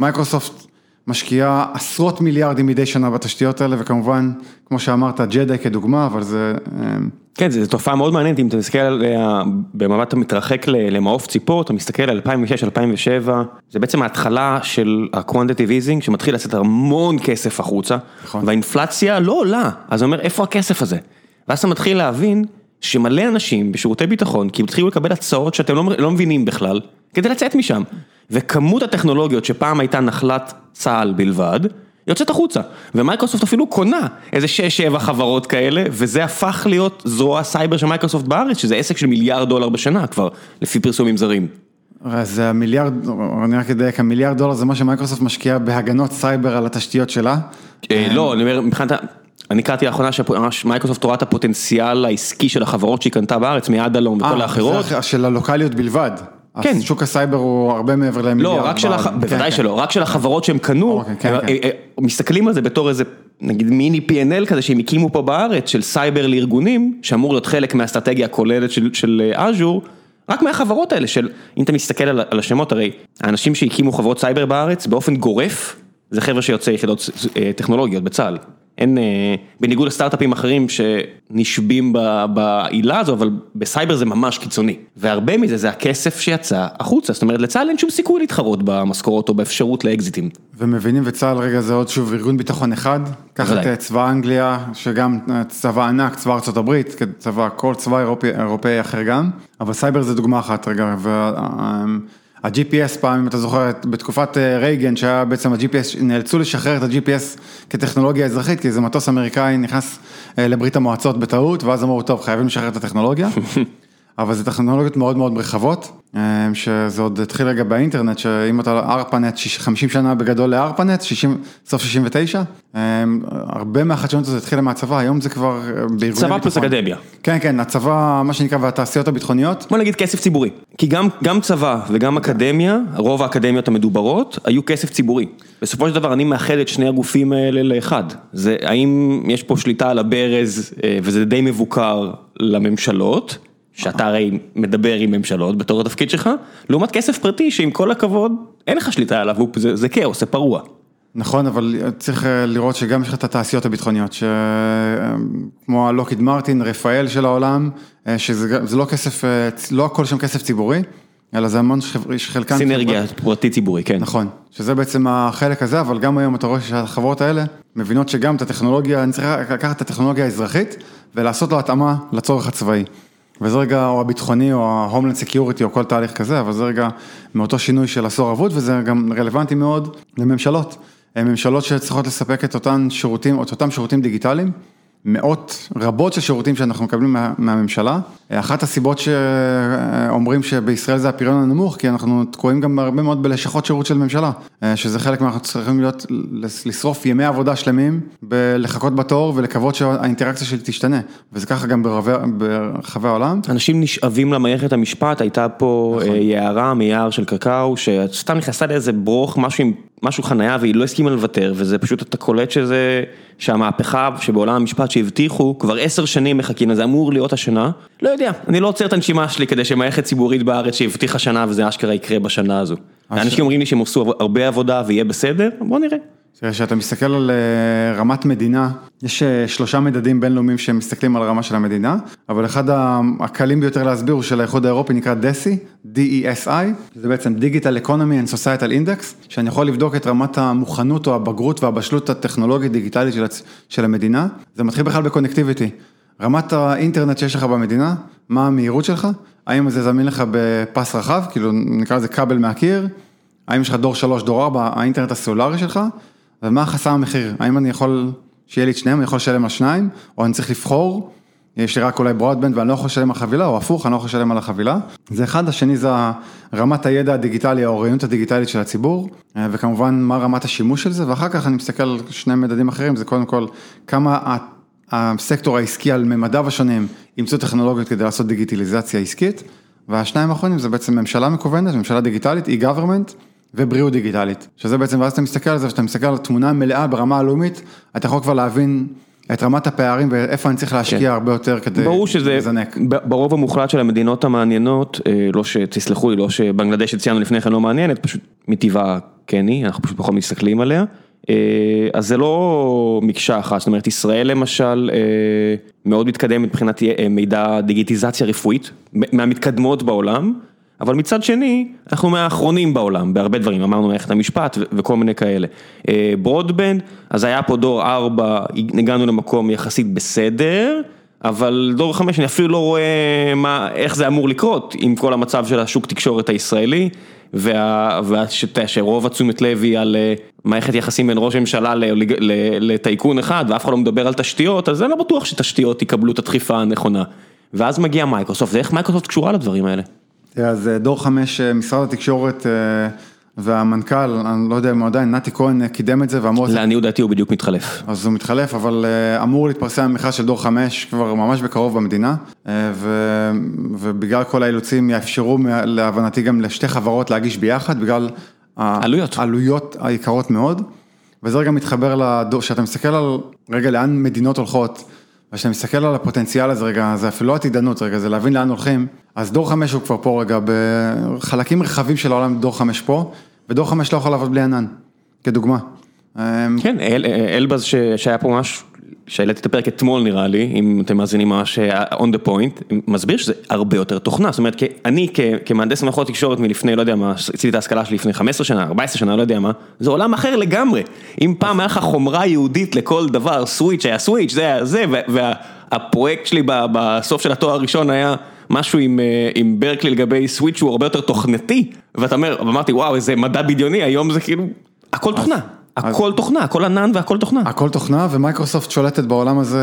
מייקרוסופט משקיעה עשרות מיליארדים מדי שנה בתשתיות האלה, וכמובן, כמו שאמרת, ג'די כדוגמה, אבל זה... כן, זו תופעה מאוד מעניינת, אם אתה מסתכל עליה במבט המתרחק למעוף ציפור, אתה מסתכל על 2006-2007, זה בעצם ההתחלה של ה-quantitative easing, שמתחיל לצאת המון כסף החוצה, נכון. והאינפלציה לא עולה, אז אני אומר, איפה הכסף הזה? ואז אתה מתחיל להבין שמלא אנשים בשירותי ביטחון, כי הם התחילו לקבל הצעות שאתם לא, לא מבינים בכלל, כדי לצאת משם. וכמות הטכנולוגיות שפעם הייתה נחלת צה"ל בלבד, יוצאת החוצה, ומייקרוסופט אפילו קונה איזה 6-7 חברות כאלה, וזה הפך להיות זרוע סייבר של מייקרוסופט בארץ, שזה עסק של מיליארד דולר בשנה כבר, לפי פרסומים זרים. אז המיליארד, אני רק אדייק, המיליארד דולר זה מה שמייקרוסופט משקיעה בהגנות סייבר על התשתיות שלה? לא, אני אומר, מבחינת, אני קראתי לאחרונה שמייקרוסופט רואה את הפוטנציאל העסקי של החברות שהיא קנתה בארץ, מ-Adallom וכל האחרות. זה של הלוקאליות בלבד. כן. שוק הסייבר הוא הרבה מעבר למיליארד. לא, רק של, הח... בוודאי שלא, רק של החברות שהם קנו, מסתכלים על זה בתור איזה, נגיד מיני P&L כזה שהם הקימו פה בארץ, של סייבר לארגונים, שאמור להיות חלק מהאסטרטגיה הכוללת של אג'ור, רק מהחברות האלה של, אם אתה מסתכל על השמות, הרי האנשים שהקימו חברות סייבר בארץ, באופן גורף, זה חבר'ה שיוצאי יחידות טכנולוגיות בצה"ל. אין, בניגוד לסטארט-אפים אחרים שנשבים בעילה הזו, אבל בסייבר זה ממש קיצוני. והרבה מזה זה הכסף שיצא החוצה, זאת אומרת לצה"ל אין שום סיכוי להתחרות במשכורות או באפשרות לאקזיטים. ומבינים וצה"ל רגע זה עוד שוב ארגון ביטחון אחד, קח את צבא אנגליה, שגם צבא ענק, צבא ארצות הברית, צבא, כל צבא אירופאי, אירופאי אחר גם, אבל סייבר זה דוגמה אחת רגע. ה-GPS פעם, אם אתה זוכר, בתקופת רייגן, שהיה בעצם ה-GPS, נאלצו לשחרר את ה-GPS כטכנולוגיה אזרחית, כי איזה מטוס אמריקאי נכנס לברית המועצות בטעות, ואז אמרו, טוב, חייבים לשחרר את הטכנולוגיה. אבל זה טכנולוגיות מאוד מאוד רחבות, שזה עוד התחיל רגע באינטרנט, שאם אתה ארפנט 50 שנה בגדול לארפנט, סוף 69, הרבה מהחדשנות הזאת התחילה מהצבא, היום זה כבר בארגוני ביטחון. צבא פלוס אקדמיה. כן, כן, הצבא, מה שנקרא, והתעשיות הביטחוניות. בוא נגיד כסף ציבורי, כי גם צבא וגם אקדמיה, רוב האקדמיות המדוברות, היו כסף ציבורי. בסופו של דבר אני מאחד את שני הגופים האלה לאחד, זה האם יש פה שליטה על הברז, וזה די מבוקר לממשלות. שאתה הרי מדבר עם ממשלות בתור התפקיד שלך, לעומת כסף פרטי שעם כל הכבוד אין לך שליטה עליו, זה כאוס, זה פרוע. נכון, אבל צריך לראות שגם יש לך את התעשיות הביטחוניות, כמו הלוקיד מרטין, רפאל של העולם, שזה לא כסף, לא הכל שם כסף ציבורי, אלא זה המון חלקן... סינרגיה פרטי ציבורי, כן. נכון, שזה בעצם החלק הזה, אבל גם היום אתה רואה שהחברות האלה מבינות שגם את הטכנולוגיה, אני צריך לקחת את הטכנולוגיה האזרחית ולעשות לו התאמה לצורך הצבאי. וזה רגע, או הביטחוני, או ה-Homeland Security, או כל תהליך כזה, אבל זה רגע מאותו שינוי של עשור אבוד, וזה גם רלוונטי מאוד לממשלות. ממשלות שצריכות לספק את אותם שירותים, את אותם שירותים דיגיטליים, מאות רבות של שירותים שאנחנו מקבלים מה, מהממשלה. אחת הסיבות שאומרים שבישראל זה הפריון הנמוך, כי אנחנו תקועים גם הרבה מאוד בלשכות שירות של ממשלה, שזה חלק מהנחנו צריכים להיות, לשרוף ימי עבודה שלמים, בלחכות בתור ולקוות שהאינטראקציה שלי תשתנה, וזה ככה גם ברחבי העולם. אנשים נשאבים למערכת המשפט, הייתה פה יערה מיער של קקאו, שסתם נכנסה לאיזה ברוך, משהו עם... משהו חנייה והיא לא הסכימה לוותר וזה פשוט אתה קולט שזה שהמהפכה שבעולם המשפט שהבטיחו כבר עשר שנים מחכים לזה אמור להיות השנה לא יודע אני לא עוצר את הנשימה שלי כדי שמערכת ציבורית בארץ שהבטיחה שנה וזה אשכרה יקרה בשנה הזו. אנשים אומרים לי שהם עשו הרבה עבודה ויהיה בסדר בוא נראה. כשאתה מסתכל על רמת מדינה, יש שלושה מדדים בינלאומיים שמסתכלים על הרמה של המדינה, אבל אחד הקלים ביותר להסביר הוא של האיחוד האירופי נקרא DESI, D-E-S-I, זה בעצם Digital Economy and Societal Index, שאני יכול לבדוק את רמת המוכנות או הבגרות והבשלות הטכנולוגית דיגיטלית של המדינה, זה מתחיל בכלל בקונקטיביטי, רמת האינטרנט שיש לך במדינה, מה המהירות שלך, האם זה זמין לך בפס רחב, כאילו נקרא לזה כבל מהקיר, האם יש לך דור 3, דור 4, האינטרנט הסלולרי שלך, ומה החסם המחיר, האם אני יכול שיהיה לי את שניהם, אני יכול לשלם על שניים, או אני צריך לבחור, יש לי רק אולי ברודבנד ואני לא יכול לשלם על חבילה, או הפוך, אני לא יכול לשלם על החבילה. זה אחד, השני זה רמת הידע הדיגיטלי, האוריינות הדיגיטלית של הציבור, וכמובן מה רמת השימוש של זה, ואחר כך אני מסתכל על שני מדדים אחרים, זה קודם כל כמה הסקטור העסקי על ממדיו השונים אימצו טכנולוגיות כדי לעשות דיגיטליזציה עסקית, והשניים האחרונים זה בעצם ממשלה מקוונת, ממשלה דיגיטלית, e-government. ובריאות דיגיטלית, שזה בעצם, ואז אתה מסתכל על זה, ואתה מסתכל על תמונה מלאה ברמה הלאומית, אתה יכול כבר להבין את רמת הפערים ואיפה אני צריך להשקיע כן. הרבה יותר כדי ברור שזה, לזנק. ברוב המוחלט של המדינות המעניינות, לא שתסלחו לי, לא שבנגלדש שציינו לפני כן לא מעניינת, פשוט מטבעה כן היא, אנחנו פשוט פחות מסתכלים עליה. אז זה לא מקשה אחת, זאת אומרת ישראל למשל מאוד מתקדם מבחינת מידע דיגיטיזציה רפואית, מהמתקדמות בעולם. אבל מצד שני, אנחנו מהאחרונים בעולם, בהרבה דברים, אמרנו מערכת המשפט וכל מיני כאלה. ברודבנד, אז היה פה דור 4, הגענו למקום יחסית בסדר, אבל דור 5 אני אפילו לא רואה מה, איך זה אמור לקרות עם כל המצב של השוק תקשורת הישראלי, ושרוב התשומת לב היא על מערכת יחסים בין ראש הממשלה לטייקון אחד, ואף אחד לא מדבר על תשתיות, אז אני לא בטוח שתשתיות יקבלו את הדחיפה הנכונה. ואז מגיע מייקרוסופט, ואיך מייקרוסופט קשורה לדברים האלה? אז דור חמש, משרד התקשורת והמנכ"ל, אני לא יודע אם הוא עדיין, נתי כהן קידם את זה ואמור... לעניות דעתי הוא בדיוק מתחלף. אז הוא מתחלף, אבל אמור להתפרסם המכרז של דור חמש כבר ממש בקרוב במדינה, ו... ובגלל כל האילוצים יאפשרו להבנתי גם לשתי חברות להגיש ביחד, בגלל... עלויות. עלויות היקרות מאוד, וזה רגע מתחבר לדור, שאתה מסתכל על רגע לאן מדינות הולכות. וכשאתה מסתכל על הפוטנציאל הזה רגע, זה אפילו לא עתידנות רגע, זה להבין לאן הולכים, אז דור חמש הוא כבר פה רגע, בחלקים רחבים של העולם דור חמש פה, ודור חמש לא יכול לעבוד בלי ענן, כדוגמה. כן, אלבז שהיה פה ממש שהעליתי את הפרק אתמול נראה לי, אם אתם מאזינים ממש אה, on the point, מסביר שזה הרבה יותר תוכנה, זאת אומרת, אני כמהנדס מערכות תקשורת מלפני, לא יודע מה, עשיתי את ההשכלה שלי לפני 15 שנה, 14 שנה, לא יודע מה, זה עולם אחר לגמרי. אם פעם היה לך חומרה יהודית לכל דבר, סוויץ' היה סוויץ', זה היה זה, והפרויקט שלי בסוף של התואר הראשון היה משהו עם, אה, עם ברקלי לגבי סוויץ' שהוא הרבה יותר תוכנתי, ואתה אומר, אמרתי וואו איזה מדע בדיוני, היום זה כאילו, הכל תוכנה. הכל תוכנה, הכל ענן והכל תוכנה. הכל תוכנה ומייקרוסופט שולטת בעולם הזה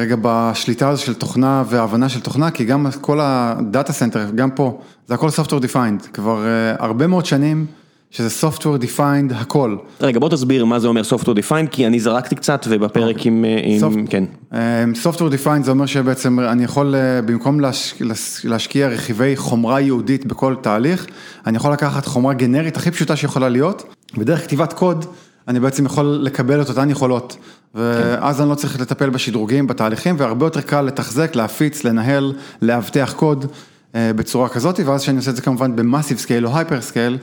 רגע בשליטה הזו של תוכנה והבנה של תוכנה, כי גם כל ה-data center, גם פה, זה הכל software defined, כבר uh, הרבה מאוד שנים שזה software defined הכל. רגע בוא תסביר מה זה אומר software defined, כי אני זרקתי קצת ובפרק עם, אה, עם, Soft- כן. Um, software defined זה אומר שבעצם אני יכול, uh, במקום להש, להש, להשקיע רכיבי חומרה ייעודית בכל תהליך, אני יכול לקחת חומרה גנרית הכי פשוטה שיכולה להיות, ודרך כתיבת קוד, אני בעצם יכול לקבל את אותן יכולות, ואז אני לא צריך לטפל בשדרוגים, בתהליכים, והרבה יותר קל לתחזק, להפיץ, לנהל, לאבטח קוד uh, בצורה כזאת, ואז כשאני עושה את זה כמובן ב-massive scale או hyper scale,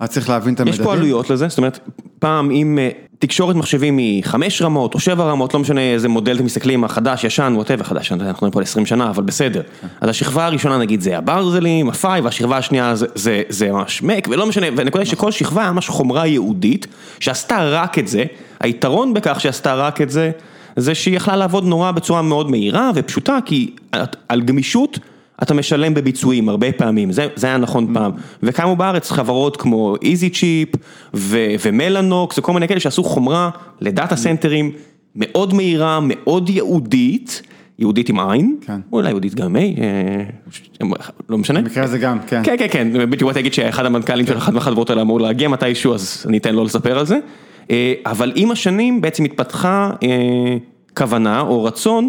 אז צריך להבין את המדדים. יש פה עלויות לזה, זאת אומרת, פעם אם אה, תקשורת מחשבים היא חמש רמות או שבע רמות, לא משנה איזה מודל אתם מסתכלים, החדש, ישן, whatever, חדש, אנחנו מדברים פה על 20 שנה, אבל בסדר. אז השכבה הראשונה נגיד זה הברזלים, ה-PHY, והשכבה השנייה זה, זה, זה ממש MAC, ולא משנה, והנקודה היא שכל שכבה היה ממש חומרה ייעודית, שעשתה רק את זה, היתרון בכך שעשתה רק את זה, זה שהיא יכלה לעבוד נורא בצורה מאוד מהירה ופשוטה, כי על גמישות, אתה משלם בביצועים הרבה פעמים, זה, זה היה נכון פעם, וקמו בארץ חברות כמו איזיצ'יפ ומלאנוקס וכל מיני כאלה שעשו חומרה ל-data center ים מאוד מהירה, מאוד ייעודית, ייעודית עם עין, כן. אולי ייעודית גם מי, אה, לא משנה. במקרה הזה גם, כן. כן, כן, כן, בדיוק באתי להגיד שאחד המנכ"לים של אחת מהחברות האלה אמור להגיע מתישהו, אז אני אתן לו לספר על זה. אה, אבל עם השנים בעצם התפתחה אה, כוונה או רצון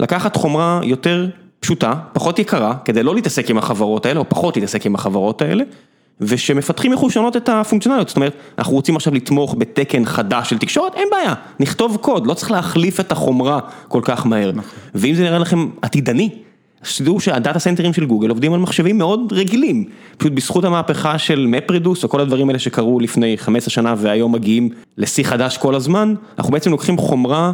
לקחת חומרה יותר פשוטה, פחות יקרה, כדי לא להתעסק עם החברות האלה, או פחות להתעסק עם החברות האלה, ושמפתחים יוכלו לשנות את הפונקציונליות, זאת אומרת, אנחנו רוצים עכשיו לתמוך בתקן חדש של תקשורת, אין בעיה, נכתוב קוד, לא צריך להחליף את החומרה כל כך מהר. ואם זה נראה לכם עתידני, אז שתדעו שהדאטה סנטרים של גוגל עובדים על מחשבים מאוד רגילים, פשוט בזכות המהפכה של מפרדוס, או כל הדברים האלה שקרו לפני 15 שנה והיום מגיעים לשיא חדש כל הזמן, אנחנו בעצם לוקחים חומרה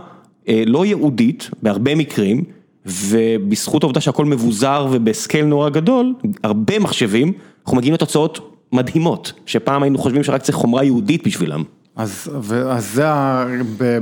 אה, לא ייעודית, בהרבה מקרים, ובזכות העובדה שהכל מבוזר ובסקייל נורא גדול, הרבה מחשבים, אנחנו מגיעים לתוצאות מדהימות, שפעם היינו חושבים שרק צריך חומרה יהודית בשבילם. אז, ו- אז זה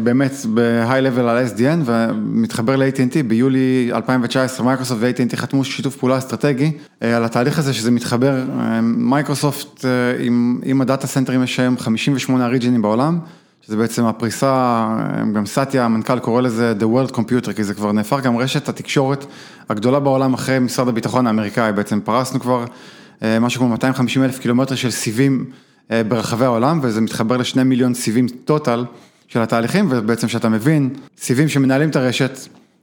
באמת ב-high level על SDN ומתחבר ל-AT&T ביולי 2019 מייקרוסופט ו-AT&T חתמו שיתוף פעולה אסטרטגי אה, על התהליך הזה שזה מתחבר, אה, מייקרוסופט אה, עם, עם ה-data center ים יש היום 58 region ים בעולם, שזה בעצם הפריסה, גם סאטיה המנכ"ל קורא לזה The World Computer כי זה כבר נהפך גם רשת התקשורת הגדולה בעולם אחרי משרד הביטחון האמריקאי, בעצם פרסנו כבר אה, משהו כמו 250 אלף קילומטר של סיבים אה, ברחבי העולם, וזה מתחבר לשני מיליון סיבים טוטל של התהליכים, ובעצם שאתה מבין, סיבים שמנהלים את הרשת,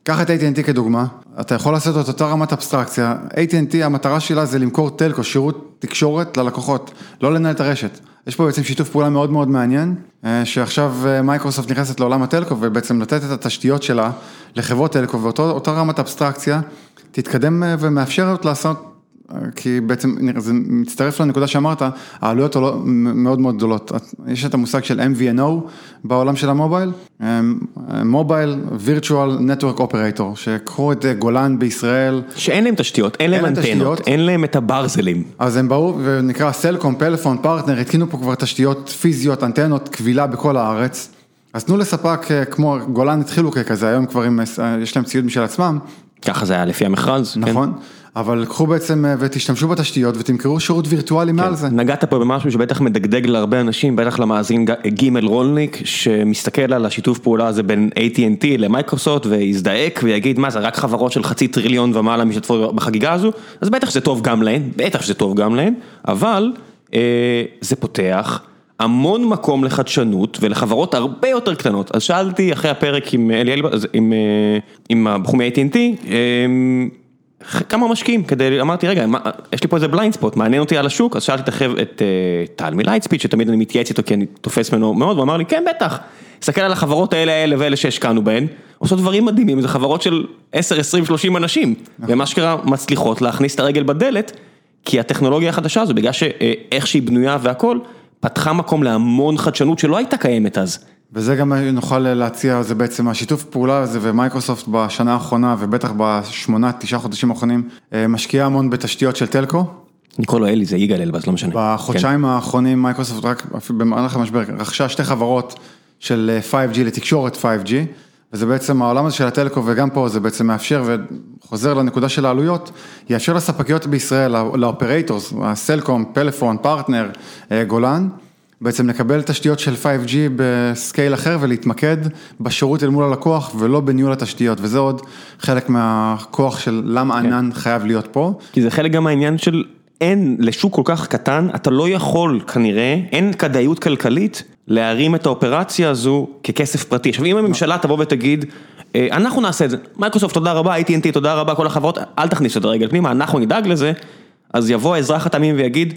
קח את AT&T כדוגמה, אתה יכול לעשות את אותה רמת אבסטרקציה, AT&T המטרה שלה זה למכור טלקו, שירות תקשורת ללקוחות, לא לנהל את הרשת. יש פה בעצם שיתוף פעולה מאוד מאוד מעניין, אה, שעכשיו אה, מייקרוסופט נכנסת לעולם הטלקו, ובעצם לתת את התשתיות שלה לחברות טלקו, ואותה רמת אבסטרקציה תתקדם אה, ומאפשרת לעשות כי בעצם זה מצטרף לנקודה שאמרת, העלויות עולות מאוד מאוד גדולות. יש את המושג של MVNO בעולם של המובייל, מובייל וירטואל נטוורק אופרטור, שקחו את גולן בישראל. שאין להם תשתיות, אין להם אנטנות. אין להם את הברזלים. אז הם באו ונקרא סלקום, פלאפון, פרטנר, התקינו פה כבר תשתיות פיזיות, אנטנות, כבילה בכל הארץ. אז תנו לספק אה, כמו גולן התחילו ככזה, היום כבר עם, אה, יש להם ציוד משל עצמם, ככה זה היה לפי המכרז. כן. אבל קחו בעצם אה, ותשתמשו בתשתיות ותמכרו שירות וירטואלי מעל זה. נגעת פה במשהו שבטח מדגדג להרבה אנשים, בטח למאזין ג- גימל רולניק, שמסתכל על השיתוף פעולה הזה בין AT&T למייקרוסופט ויזדעק ויגיד מה זה רק חברות של חצי טריליון ומעלה משתתפות בחגיגה הזו, אז בטח שזה טוב גם להן, בטח שזה טוב גם להן, אבל אה, זה פותח המון מקום לחדשנות ולחברות הרבה יותר קטנות, אז שאלתי אחרי הפרק עם אלי אלבז, עם, אה, עם הבחור מ-AT&T, אה, כמה משקיעים, כדי, אמרתי רגע, מה, יש לי פה איזה blind spot, מעניין אותי על השוק, אז שאלתי את החבר'ה, את אה, טל מ-Lightspeed, שתמיד אני מתייעץ איתו כי אני תופס ממנו מאוד, הוא אמר לי, כן בטח, תסתכל על החברות האלה, האלה ואלה שהשקענו בהן, עושות דברים מדהימים, זה חברות של 10, 20, 30 אנשים, ומה שקרה, מצליחות להכניס את הרגל בדלת, כי הטכנולוגיה החדשה הזו, בגלל שאיך שהיא בנויה והכל, פתחה מקום להמון חדשנות שלא הייתה קיימת אז. וזה גם נוכל להציע, זה בעצם השיתוף פעולה הזה ומייקרוסופט בשנה האחרונה ובטח בשמונה, תשעה חודשים האחרונים, משקיעה המון בתשתיות של telco. אני קורא לו אלי, זה יגאל אלבז, לא משנה. בחודשיים האחרונים מייקרוסופט רק במהלך המשבר רכשה שתי חברות של 5G לתקשורת 5G, וזה בעצם העולם הזה של ה-telco וגם פה זה בעצם מאפשר וחוזר לנקודה של העלויות, יאפשר לספקיות בישראל, ל-operators, הסלקום, פלאפון, פרטנר, גולן. בעצם לקבל תשתיות של 5G ב-scale אחר ולהתמקד בשירות אל מול הלקוח ולא בניהול התשתיות וזה עוד חלק מהכוח של למה ענן חייב להיות פה. כי זה חלק גם מהעניין של אין לשוק כל כך קטן, אתה לא יכול כנראה, אין כדאיות כלכלית להרים את האופרציה הזו ככסף פרטי. עכשיו אם הממשלה תבוא ותגיד, אנחנו נעשה את זה, מייקרוסופט תודה רבה, AT&T תודה רבה, כל החברות, אל תכניסו את הרגל פנימה, אנחנו נדאג לזה, אז יבוא האזרח התמים ויגיד,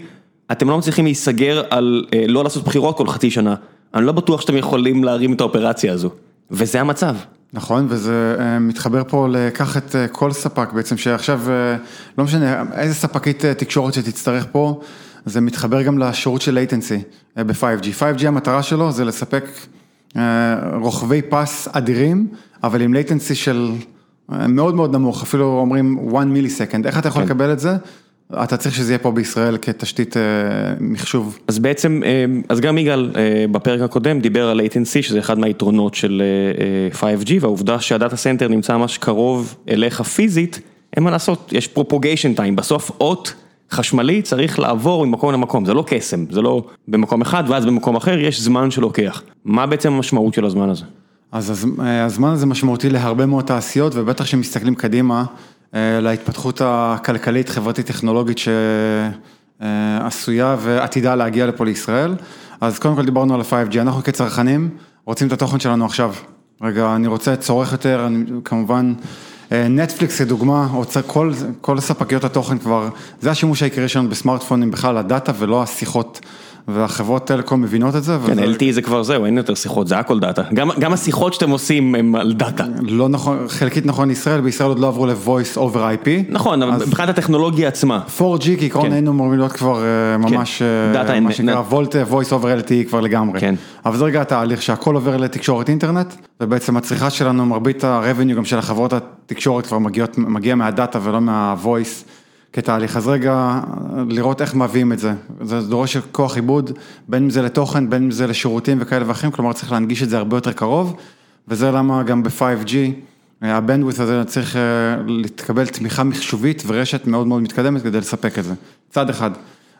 אתם לא מצליחים להיסגר על לא לעשות בחירות כל חצי שנה, אני לא בטוח שאתם יכולים להרים את האופרציה הזו, וזה המצב. נכון, וזה מתחבר פה לקח את כל ספק בעצם, שעכשיו, לא משנה איזה ספקית תקשורת שתצטרך פה, זה מתחבר גם לשירות של latency ב-5G, 5G המטרה שלו זה לספק רוחבי פס אדירים, אבל עם latency של מאוד מאוד נמוך, אפילו אומרים 1 millisecond, איך אתה יכול לקבל את זה? אתה צריך שזה יהיה פה בישראל כתשתית מחשוב. אז בעצם, אז גם יגאל בפרק הקודם דיבר על latency, שזה אחד מהיתרונות של 5G, והעובדה שה data center נמצא ממש קרוב אליך פיזית, אין מה לעשות, יש propagation time, בסוף אות חשמלי צריך לעבור ממקום למקום, זה לא קסם, זה לא במקום אחד ואז במקום אחר, יש זמן שלוקח. מה בעצם המשמעות של הזמן הזה? אז הזמן הזה משמעותי להרבה מאוד תעשיות, ובטח שמסתכלים קדימה. להתפתחות הכלכלית, חברתית, טכנולוגית שעשויה ועתידה להגיע לפה לישראל. אז קודם כל דיברנו על ה-5G, אנחנו כצרכנים רוצים את התוכן שלנו עכשיו. רגע, אני רוצה צורך יותר, אני כמובן, נטפליקס כדוגמה, כל, כל ספקיות התוכן כבר, זה השימוש העיקרי שלנו בסמארטפונים בכלל, הדאטה ולא השיחות. והחברות טלקום מבינות את זה. כן, LTE זה כבר זהו, אין יותר שיחות, זה הכל דאטה. גם השיחות שאתם עושים הם על data. לא נכון, חלקית נכון ישראל, בישראל עוד לא עברו ל-voice over IP. נכון, אבל מבחינת הטכנולוגיה עצמה. 4G כעיקרון היינו אמורים להיות כבר ממש, מה שנקרא VoLTE, voice over LTE כבר לגמרי. כן. אבל זה רגע התהליך שהכל עובר לתקשורת אינטרנט, ובעצם הצריכה שלנו, מרבית ה-revenue גם של החברות התקשורת כבר מגיע מה data ולא מה-voice. כתהליך, אז רגע לראות איך מביאים את זה, זה דורש כוח עיבוד, בין אם זה לתוכן, בין אם זה לשירותים וכאלה ואחרים, כלומר צריך להנגיש את זה הרבה יותר קרוב, וזה למה גם ב-5G, ה bandwidth הזה צריך להתקבל תמיכה מחשובית ורשת מאוד מאוד מתקדמת כדי לספק את זה, צד אחד.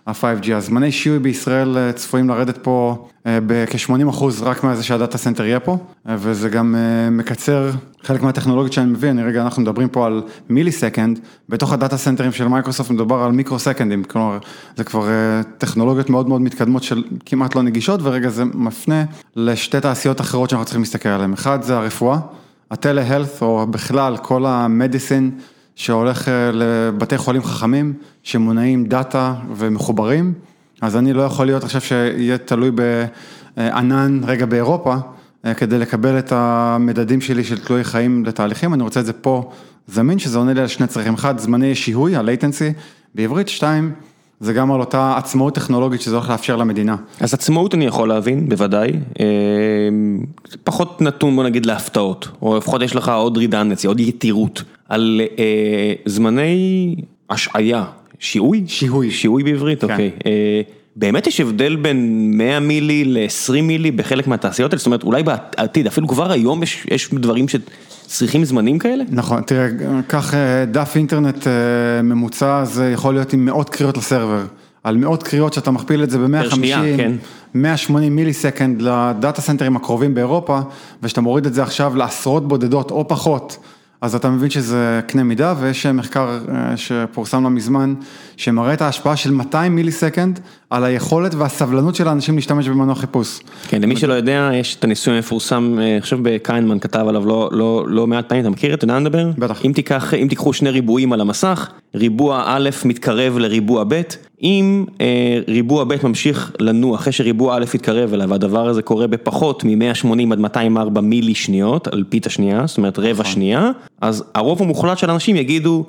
ה-5G, הזמני שיעוי בישראל צפויים לרדת פה בכ-80 אחוז רק מהזה שה data center יהיה פה, וזה גם מקצר חלק מהטכנולוגיות שאני מביא, אני רגע, אנחנו מדברים פה על millisecond, בתוך ה data center ים של מייקרוסופט מדובר על microsecond ים, כלומר זה כבר טכנולוגיות מאוד מאוד מתקדמות של כמעט לא נגישות, ורגע זה מפנה לשתי תעשיות אחרות שאנחנו צריכים להסתכל עליהן, אחד זה הרפואה, ה telehealth או בכלל כל ה medicine, שהולך לבתי חולים חכמים, שמונעים data ומחוברים, אז אני לא יכול להיות עכשיו שיהיה תלוי בענן רגע באירופה, כדי לקבל את המדדים שלי של תלוי חיים לתהליכים, אני רוצה את זה פה זמין, שזה עונה לי על שני צרכים, אחד, זמני שיהוי, ה-latency. בעברית, שתיים, זה גם על אותה עצמאות טכנולוגית שזה הולך לאפשר למדינה. אז עצמאות אני יכול להבין, בוודאי, פחות נתון בוא נגיד להפתעות, או לפחות יש לך עוד רידנדנסי, עוד יתירות, על זמני השעיה, שיהוי? שיהוי. שיהוי בעברית, אוקיי. באמת יש הבדל בין 100 מילי ל-20 מילי בחלק מהתעשיות האלה, זאת אומרת אולי בעתיד, אפילו כבר היום יש דברים שצריכים זמנים כאלה? נכון, תראה, קח דף אינטרנט ממוצע, זה יכול להיות עם מאות קריאות ל server, על מאות קריאות שאתה מכפיל את זה ב-150, 180 millisecond ל data center ים הקרובים באירופה, ושאתה מוריד את זה עכשיו לעשרות בודדות או פחות. אז אתה מבין שזה קנה מידה ויש מחקר שפורסם לא מזמן שמראה את ההשפעה של 200 מילי סקנד על היכולת והסבלנות של האנשים להשתמש במנוע חיפוש. כן, למי שלא יודע, יש את הניסוי המפורסם, אני חושב בקיינמן כתב עליו לא מעט פעמים, אתה מכיר אתה יודע לדבר? בטח. אם תיקחו שני ריבועים על המסך, ריבוע א' מתקרב לריבוע ב', אם ריבוע ב' ממשיך לנוע אחרי שריבוע א' יתקרב אליו, והדבר הזה קורה בפחות מ-180 עד 204 מילי שניות, אלפית השנייה, זאת אומרת רבע שנייה, אז הרוב המוחלט של אנשים יגידו,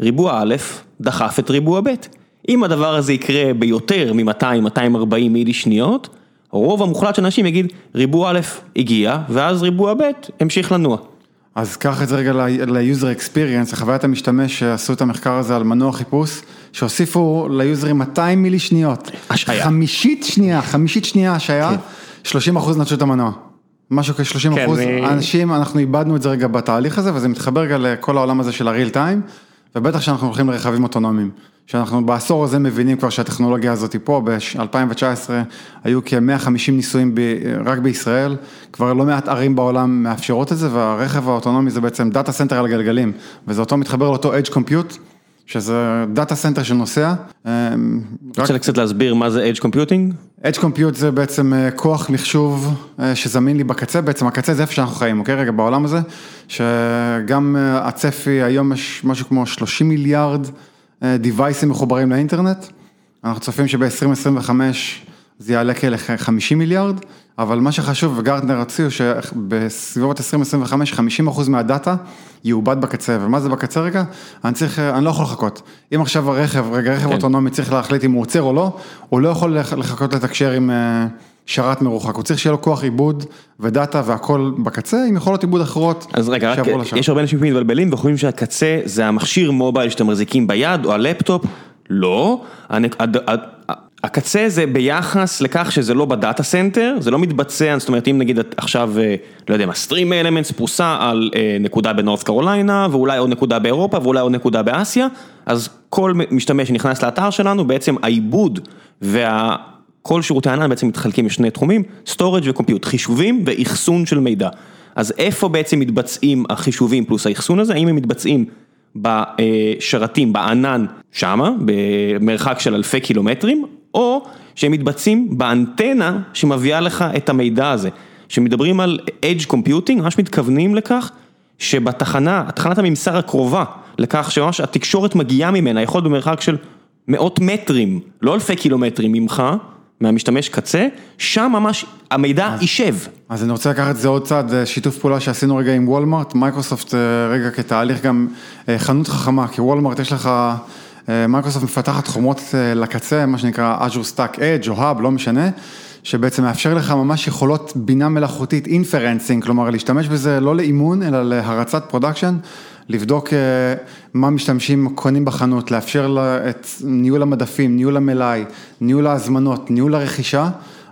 ריבוע א' דחף את ריבוע ב'. אם הדבר הזה יקרה ביותר מ-200-240 מילי שניות, רוב המוחלט של אנשים יגיד ריבוע א' הגיע, ואז ריבוע ב' המשיך לנוע. אז קח את זה רגע ל-user experience, לחוויית המשתמש שעשו את המחקר הזה על מנוע חיפוש, שהוסיפו ליוזרים 200 מילי שניות. השעיה. חמישית שנייה, חמישית שנייה השעיה, 30 אחוז נטשו את המנוע. משהו כ-30 כן, אחוז, אני- אנשים, אנחנו איבדנו את זה רגע בתהליך הזה, וזה מתחבר רגע לכל העולם הזה של ה real time, ובטח שאנחנו הולכים לרכבים אוטונומיים. שאנחנו בעשור הזה מבינים כבר שהטכנולוגיה הזאת היא פה, ב-2019 היו כ-150 ניסויים ב- רק בישראל, כבר לא מעט ערים בעולם מאפשרות את זה, והרכב האוטונומי זה בעצם data center על גלגלים, וזה אותו מתחבר לאותו Edge Compute, שזה data center שנוסע. אמ, רק- רוצה קצת להסביר מה זה Edge Computing? Edge Compute זה בעצם אה, כוח מחשוב אה, שזמין לי בקצה, בעצם הקצה זה איפה שאנחנו חיים, אוקיי? רגע, בעולם הזה, שגם אה, הצפי, היום יש משהו כמו 30 מיליארד דיווייסים מחוברים לאינטרנט, אנחנו צופים שב-2025 זה יעלה כ-50 מיליארד, אבל מה שחשוב, וגרטנר הציעו שבסביבות 2025, 50 אחוז מהדאטה יעובד בקצה, ומה זה בקצה רגע? אני צריך, אני לא יכול לחכות. אם עכשיו הרכב, רגע, רכב כן. אוטונומי צריך להחליט אם הוא עוצר או לא, הוא לא יכול לח- לחכות לתקשר עם אה, שרת מרוחק, הוא צריך שיהיה לו כוח עיבוד ו data והכל בקצה, עם יכולות עיבוד אחרות. אז רגע, רק, לשרת. יש הרבה אנשים שמתבלבלים וחושבים שהקצה זה המכשיר mobile שאתם מחזיקים ביד או הלפטופ, לא, הנק- הקצה זה ביחס לכך שזה לא ב data center, זה לא מתבצע, זאת אומרת אם נגיד עכשיו, אה, לא יודע מה, סטרים אלמנטס פרוסה על אה, נקודה בנורת קרוליינה ואולי עוד נקודה באירופה ואולי עוד נקודה באסיה, אז כל משתמש שנכנס לאתר שלנו בעצם העיבוד וה... שירותי הענן בעצם מתחלקים לשני תחומים, storage וקומפיוט, חישובים ואחסון של מידע. אז איפה בעצם מתבצעים החישובים פלוס האחסון הזה, האם הם מתבצעים בשרתים, בענן שמה, במרחק של אלפי קילומטרים, או שהם מתבצעים באנטנה שמביאה לך את המידע הזה. כשמדברים על Edge Computing, ממש מתכוונים לכך שבתחנה, תחנת הממסר הקרובה, לכך שממש התקשורת מגיעה ממנה, יכול להיות במרחק של מאות מטרים, לא אלפי קילומטרים ממך, מהמשתמש קצה, שם ממש המידע יישב. אז אני רוצה לקחת את זה עוד צעד, אה, שיתוף פעולה שעשינו רגע עם וולמרט, מייקרוסופט אה, רגע כתהליך גם אה, חנות חכמה, כי וולמרט יש לך, מייקרוסופט מפתחת חומרות אה, לקצה, מה שנקרא Azure Stack Edge או Hub, לא משנה, שבעצם מאפשר לך ממש יכולות בינה מלאכותית, inferencing, כלומר להשתמש בזה לא לאימון, אלא להרצת production. לבדוק אה, מה משתמשים קונים בחנות, לאפשר לה את ניהול המדפים, ניהול המלאי, ניהול ההזמנות, ניהול הרכישה,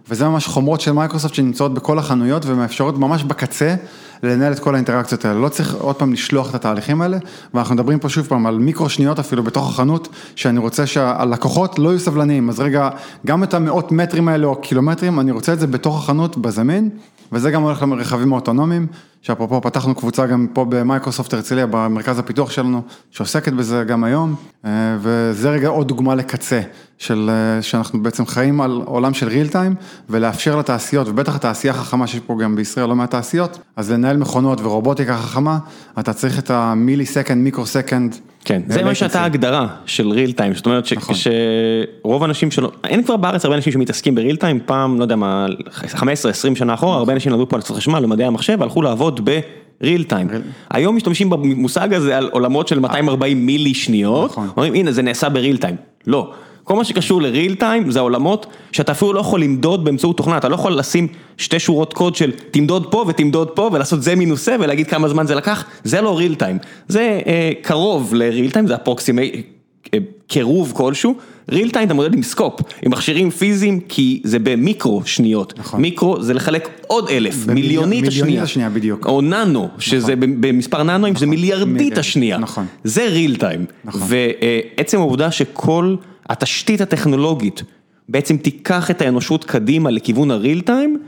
וזה ממש חומרות של מייקרוסופט שנמצאות בכל החנויות ומאפשרות ממש בקצה לנהל את כל האינטראקציות האלה. לא צריך עוד פעם לשלוח את התהליכים האלה, ואנחנו מדברים פה שוב פעם על מיקרו שניות אפילו בתוך החנות, שאני רוצה שהלקוחות לא יהיו סבלניים, אז רגע, גם את המאות מטרים האלה או קילומטרים, אני רוצה את זה בתוך החנות בזמין, וזה גם הולך לרכבים האוטונומיים, שאפרופו פתחנו קבוצה גם פה במייקרוסופט הרצליה, במרכז הפיתוח שלנו, שעוסקת בזה גם היום, אה, וזה רגע עוד דוגמה לקצה, של, אה, שאנחנו בעצם חיים על עולם של ריל טיים, ולאפשר לתעשיות, ובטח התעשייה החכמה שיש פה גם בישראל לא מעט תעשיות, אז לנהל מכונות ורובוטיקה חכמה, אתה צריך את ה millisecond, microsecond. כן, זה מה שהייתה ההגדרה של real time, זאת אומרת נכון. שרוב האנשים שלא, אין כבר בארץ הרבה אנשים שמתעסקים ב real time, פעם, לא יודע מה, 15-20 שנה אחורה, הרבה אנשים למדו פה על קצת חשמל, למדעי המחשב, והלכו לעבוד ב real time. היום משתמשים במושג הזה על עולמות של 240 מילי שניות, נכון. אומרים הנה זה נעשה ב real time, לא. כל מה שקשור ל real time זה העולמות שאתה אפילו לא יכול למדוד באמצעות תוכנה, אתה לא יכול לשים שתי שורות קוד של תמדוד פה ותמדוד פה ולעשות זה מינוס זה ולהגיד כמה זמן זה לקח, זה לא real time, זה אה, קרוב ל real time, זה approximi-, אה, קירוב כלשהו, real time אתה מודד עם scope, עם מכשירים פיזיים כי זה במיקרו שניות, נכון. מיקרו זה לחלק עוד אלף, במיליון- מיליונית מיליונית השנייה, השנייה, בדיוק. או ננו, שזה במספר ננואים, שזה מיליארדית מיליארד, השנייה, נכון. זה real time, נכון. ועצם העובדה שכל התשתית הטכנולוגית בעצם תיקח את האנושות קדימה לכיוון הריל טיים,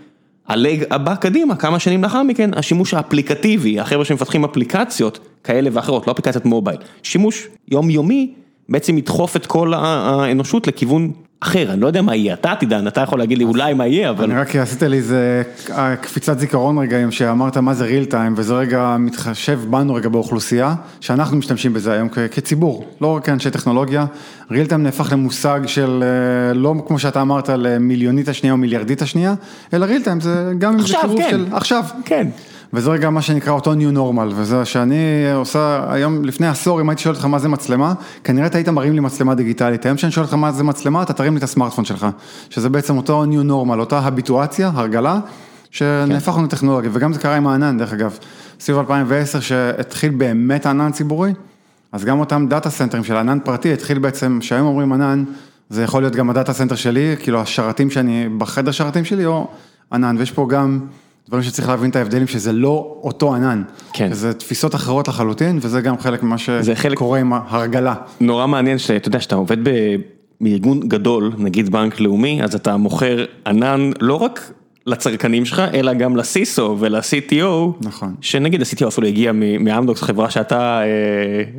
הלג הבא קדימה, כמה שנים לאחר מכן, השימוש האפליקטיבי, החבר'ה שמפתחים אפליקציות כאלה ואחרות, לא אפליקציית מובייל, שימוש יומיומי, בעצם ידחוף את כל האנושות לכיוון אחר, אני לא יודע מה יהיה, אתה תדע, אתה יכול להגיד לי אולי מה יהיה, אבל... אני רק עשית לי איזה אה, קפיצת זיכרון רגע, עם שאמרת מה זה ריל טיים, וזה רגע מתחשב בנו רגע באוכלוסייה, שאנחנו משתמשים בזה היום כציבור, לא רק כאנשי טכנולוגיה, ריל טיים נהפך למושג של אה, לא כמו שאתה אמרת למיליונית השנייה או מיליארדית השנייה, אלא ריל טיים זה גם אם זה עכשיו, קירוב כן. של עכשיו. כן. וזה רגע מה שנקרא אותו new normal, וזה שאני עושה, היום לפני עשור, אם הייתי שואל אותך מה זה מצלמה, כנראה אתה היית מרים לי מצלמה דיגיטלית, היום שאני שואל אותך מה זה מצלמה, אתה תרים לי את הסמארטפון שלך, שזה בעצם אותו new normal, אותה הביטואציה, הרגלה, שנהפכנו לטכנולוגיה, וגם זה קרה עם הענן דרך אגב, סביב 2010 שהתחיל באמת הענן ציבורי, אז גם אותם data center ים של ענן פרטי, התחיל בעצם, שהיום אומרים ענן, זה יכול להיות גם ה data center שלי, כאילו השרתים שאני, בחדר שרתים שלי, או ענן, ויש פה גם דברים שצריך להבין את ההבדלים, שזה לא אותו ענן. כן. זה תפיסות אחרות לחלוטין, וזה גם חלק ממה זה חלק- שקורה עם ההרגלה. נורא מעניין שאתה יודע שאתה עובד ב... בארגון גדול, נגיד בנק לאומי, אז אתה מוכר ענן לא רק לצרכנים שלך, אלא גם ל-CISO ול-CTO, נכון. שנגיד ה-CTO אפילו הגיע מאמדוקס, חברה שאתה אה,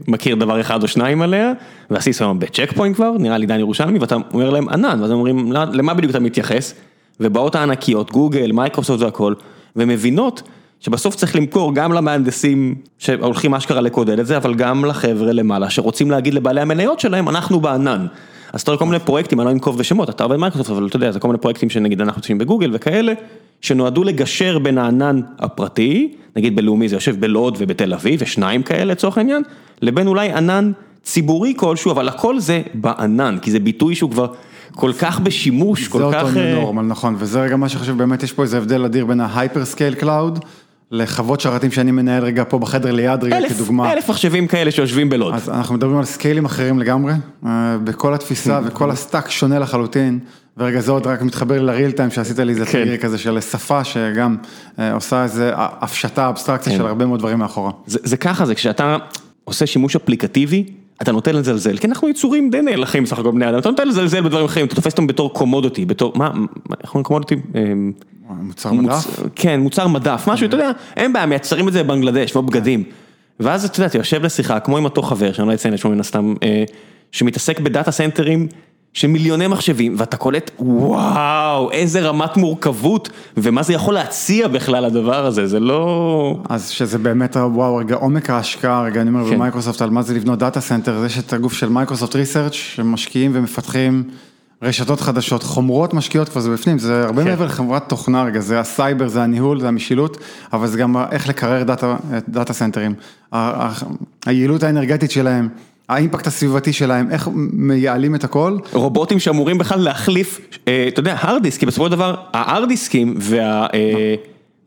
מכיר דבר אחד או שניים עליה, וה-CISO היום בצ'ק פוינט כבר, נראה לי דן ירושלמי, ואתה אומר להם ענן, ואז הם אומרים, "למה- למה בדיוק אתה מתייחס? ובאות הענקיות, גוגל, מייקרוסופט והכל, ומבינות שבסוף צריך למכור גם למהנדסים שהולכים אשכרה לקודד את זה, אבל גם לחבר'ה למעלה שרוצים להגיד לבעלי המניות שלהם, אנחנו בענן. אז אתה רואה כל מיני פרויקטים, אני לא אנקוב בשמות, אתה עובד מייקרוסופט, אבל אתה יודע, זה כל מיני פרויקטים שנגיד אנחנו עושים בגוגל וכאלה, שנועדו לגשר בין הענן הפרטי, נגיד בלאומי זה יושב בלוד ובתל אביב, ושניים כאלה לצורך העניין, לבין אולי ענן ציבורי כלשהו, אבל הכל זה בענן, כי זה ביטוי שהוא כבר כל כך בשימוש, כל זה כך... אותו אה, new normal, נכון, וזה רגע מה שחשוב, באמת יש פה איזה הבדל אדיר בין ה-hyperscale cloud, לחוות שרתים שאני מנהל רגע פה בחדר ליד רגע אלף, כדוגמה. אלף מחשבים כאלה שיושבים בלוד. אז אנחנו מדברים על scale ים אחרים לגמרי, אה, בכל התפיסה וכל ה stack שונה לחלוטין, ורגע זה עוד רק מתחבר לריל טיים שעשית לי איזה כן. תגרי כזה של שפה שגם אה, עושה איזה הפשטה, אבסטרקציה כן. של הרבה מאוד דברים מאחורה. זה, זה ככה, זה כשאתה עושה שימוש אפליקטיבי, אתה נוטה לזלזל, כי אנחנו יצורים די נאלחים בסך הכל בני אדם, אתה נוטה לזלזל בדברים אחרים, אתה תופס אותם בתור קומודיטי, בתור, מה, איך אומרים קומודיטי? אמ, מוצר מדף? כן, מוצר מדף, משהו, אתה יודע, אין בעיה, מייצרים את זה בבנגלדש, לא בגדים. ואז אתה יודע, אתה יושב לשיחה, כמו עם אותו חבר, שאני לא אציין את שמו מן הסתם, אה, שמתעסק ב data center ים של מיליוני מחשבים, ואתה קולט, וואו, איזה רמת מורכבות, ומה זה יכול להציע בכלל הדבר הזה, זה לא... אז שזה באמת, וואו, רגע, עומק ההשקעה, רגע, אני אומר כן. במייקרוסופט על מה זה לבנות data center, יש את הגוף של Microsoft Research שמשקיעים ומפתחים רשתות חדשות, חומרות, משקיעות כבר זה בפנים, זה הרבה כן. מעבר לחברת תוכנה רגע, זה הסייבר, זה הניהול, זה המשילות, אבל זה גם איך לקרר data, data center ים, היעילות האנרגטית שלהם, האימפקט הסביבתי שלהם, איך מייעלים את הכל, רובוטים שאמורים בכלל להחליף, אה, אתה יודע, hard disk, כי בסופו של דבר, hard disk ים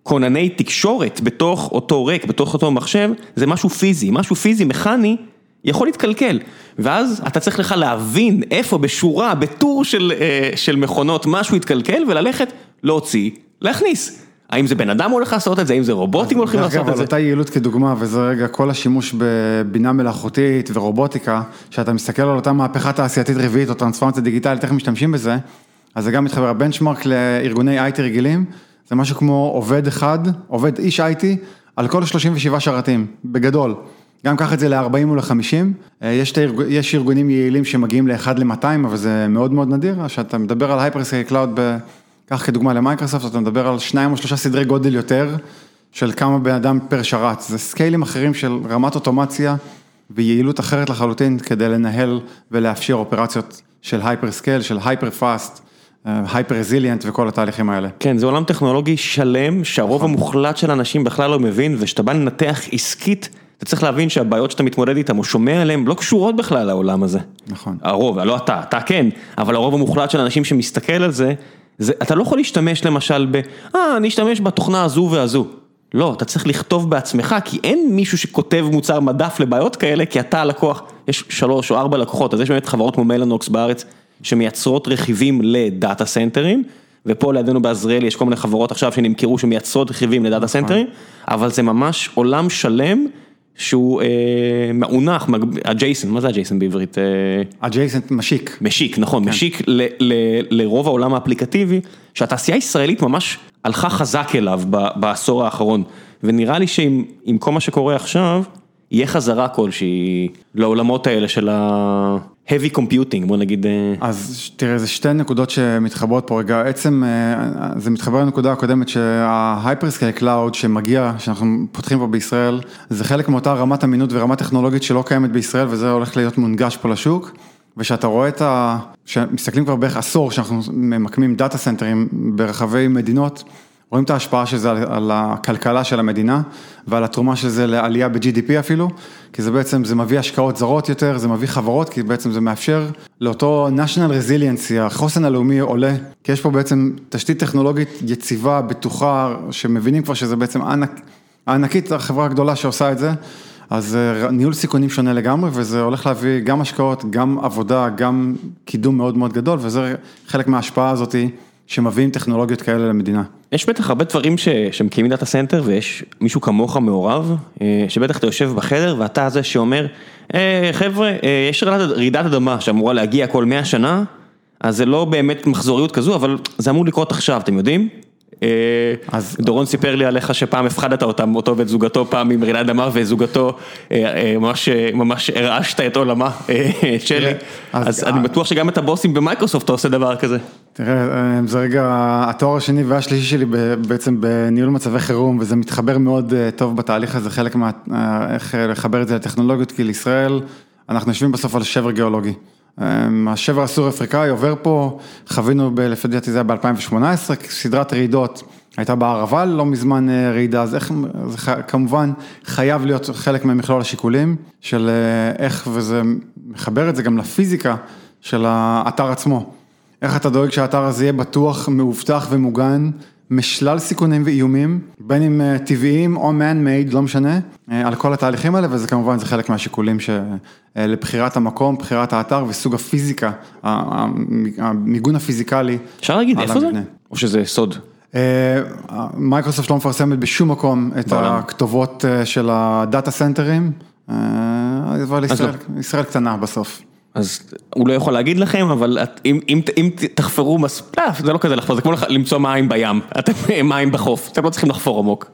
והכונני תקשורת בתוך אותו ריק, בתוך אותו מחשב, זה משהו פיזי, משהו פיזי, מכני, יכול להתקלקל. ואז אתה צריך לך להבין איפה בשורה, בטור של, אה, של מכונות, משהו התקלקל, וללכת, להוציא, להכניס. האם זה בן אדם הולך לעשות את זה, האם זה רובוטים הולכים לעשות את זה? אותה יעילות כדוגמה, וזה רגע כל השימוש בבינה מלאכותית ורובוטיקה, שאתה מסתכל על אותה מהפכה תעשייתית רביעית או טרנספורמציה דיגיטלית, איך משתמשים בזה, אז זה גם מתחבר, ה benchmark לארגוני IT רגילים, זה משהו כמו עובד אחד, עובד איש IT, על כל 37 שרתים, בגדול. גם קח את זה ל-40 או ל-50, יש, את הארג- יש ארגונים יעילים שמגיעים ל-1 ל-200, אבל זה מאוד מאוד נדיר, כשאתה מדבר על hyperscale cloud, קח כדוגמה למייקרוסופט, אתה מדבר על שניים או שלושה סדרי גודל יותר, של כמה בן אדם per שרת, זה scale ים אחרים של רמת אוטומציה ויעילות אחרת לחלוטין כדי לנהל ולאפשר אופרציות של hyper scale, של hyper fast, hyper resilient וכל התהליכים האלה. כן, זה עולם טכנולוגי שלם, שהרוב המוחלט של האנשים בכלל לא מבין, וכשאתה בא לנתח עסקית, אתה צריך להבין שהבעיות שאתה מתמודד איתן או שומע עליהן לא קשורות בכלל לעולם הזה. נכון. הרוב, לא אתה, אתה כן, אבל הרוב המוחלט של האנשים שמסתכל על זה, אתה לא יכול להשתמש למשל ב, אה, אני אשתמש בתוכנה הזו והזו. לא, אתה צריך לכתוב בעצמך, כי אין מישהו שכותב מוצר מדף לבעיות כאלה, כי אתה הלקוח, יש שלוש או ארבע לקוחות, אז יש באמת חברות כמו מלאנוקס בארץ, שמייצרות רכיבים ל data center ים, ופה לידינו בעזריאלי יש כל מיני חברות עכשיו שנמכרו שמייצרות רכיבים ל data center ים, אבל זה ממש עולם שלם שהוא אה, מאונח, ה adjacent, מה זה ה adjacent בעברית? אה, adjacent משיק. משיק, נכון, משיק ל, ל, לרוב העולם האפליקטיבי, שהתעשייה הישראלית ממש הלכה חזק אליו ב, בעשור האחרון, ונראה לי שעם עם כל מה שקורה עכשיו, יהיה חזרה כלשהי לעולמות האלה של ה-heavy computing, בוא נגיד, אה, אז תראה, זה שתי נקודות שמתחברות פה רגע, עצם אה, זה מתחבר לנקודה הקודמת שה hyperscale cloud שמגיע, שאנחנו פותחים פה בישראל, זה חלק מאותה רמת אמינות ורמה טכנולוגית שלא קיימת בישראל וזה הולך להיות מונגש פה לשוק. ושאתה רואה את ה... שמסתכלים כבר בערך עשור שאנחנו ממקמים דאטה סנטרים ברחבי מדינות, רואים את ההשפעה של זה על הכלכלה של המדינה ועל התרומה של זה לעלייה ב-GDP אפילו, כי זה בעצם, זה מביא השקעות זרות יותר, זה מביא חברות, כי בעצם זה מאפשר לאותו national resiliency, החוסן הלאומי עולה, כי יש פה בעצם תשתית טכנולוגית יציבה, בטוחה, שמבינים כבר שזה בעצם ענק, הענקית, החברה הגדולה שעושה את זה. אז אה, ניהול סיכונים שונה לגמרי, וזה הולך להביא גם השקעות, גם עבודה, גם קידום מאוד מאוד גדול, וזה חלק מההשפעה הזאתי. שמביאים טכנולוגיות כאלה למדינה. יש בטח הרבה דברים ש... שמקימים data center ויש מישהו כמוך מעורב, אה, שבטח אתה יושב בחדר ואתה זה שאומר, אה, חבר'ה, אה, יש רעידת אדמה שאמורה להגיע כל 100 שנה, אז זה לא באמת מחזוריות כזו, אבל זה אמור לקרות עכשיו, אתם יודעים? אה, אז דורון סיפר לי עליך שפעם הפחדת אותם, אותו ואת זוגתו פעם עם רעידת אדמה וזוגתו אה, אה, ממש ממש הרעשת את עולמה, את שלי, אז אני בטוח שגם את הבוסים במייקרוסופט אתה עושה דבר כזה. תראה, זה רגע התואר השני והשלישי שלי בעצם בניהול מצבי חירום וזה מתחבר מאוד טוב בתהליך הזה, חלק מה... איך לחבר את זה לטכנולוגיות, כי לישראל אנחנו יושבים בסוף על שבר גיאולוגי. אמ, השבר הסורי-אפריקאי עובר פה, חווינו, לפי דעתי זה היה ב-2018, סדרת רעידות, הייתה בערבה לא מזמן אה, רעידה, אז איך, זה כמובן חייב להיות חלק ממכלול השיקולים של אה, איך, וזה מחבר את זה גם לפיזיקה של האתר עצמו. איך אתה דואג שהאתר הזה יהיה בטוח, מאובטח ומוגן משלל סיכונים ואיומים, בין אם אה, טבעיים או man-made, לא משנה, אה, על כל התהליכים האלה, וזה כמובן זה חלק מהשיקולים אה, לבחירת המקום, בחירת האתר וסוג הפיזיקה, המיגון הפיזיקלי. אפשר להגיד איפה זה? או שזה סוד? מייקרוסופט לא מפרסמת בשום מקום את הכתובות של ה data center ים, אבל ישראל, לא. ישראל קטנה בסוף. אז הוא לא יכול להגיד לכם, אבל אם אם, אם תחפרו מספיק, זה לא כזה לחפור, זה כמו למצוא מים בים, אתם מים בחוף, אתם לא צריכים לחפור עמוק.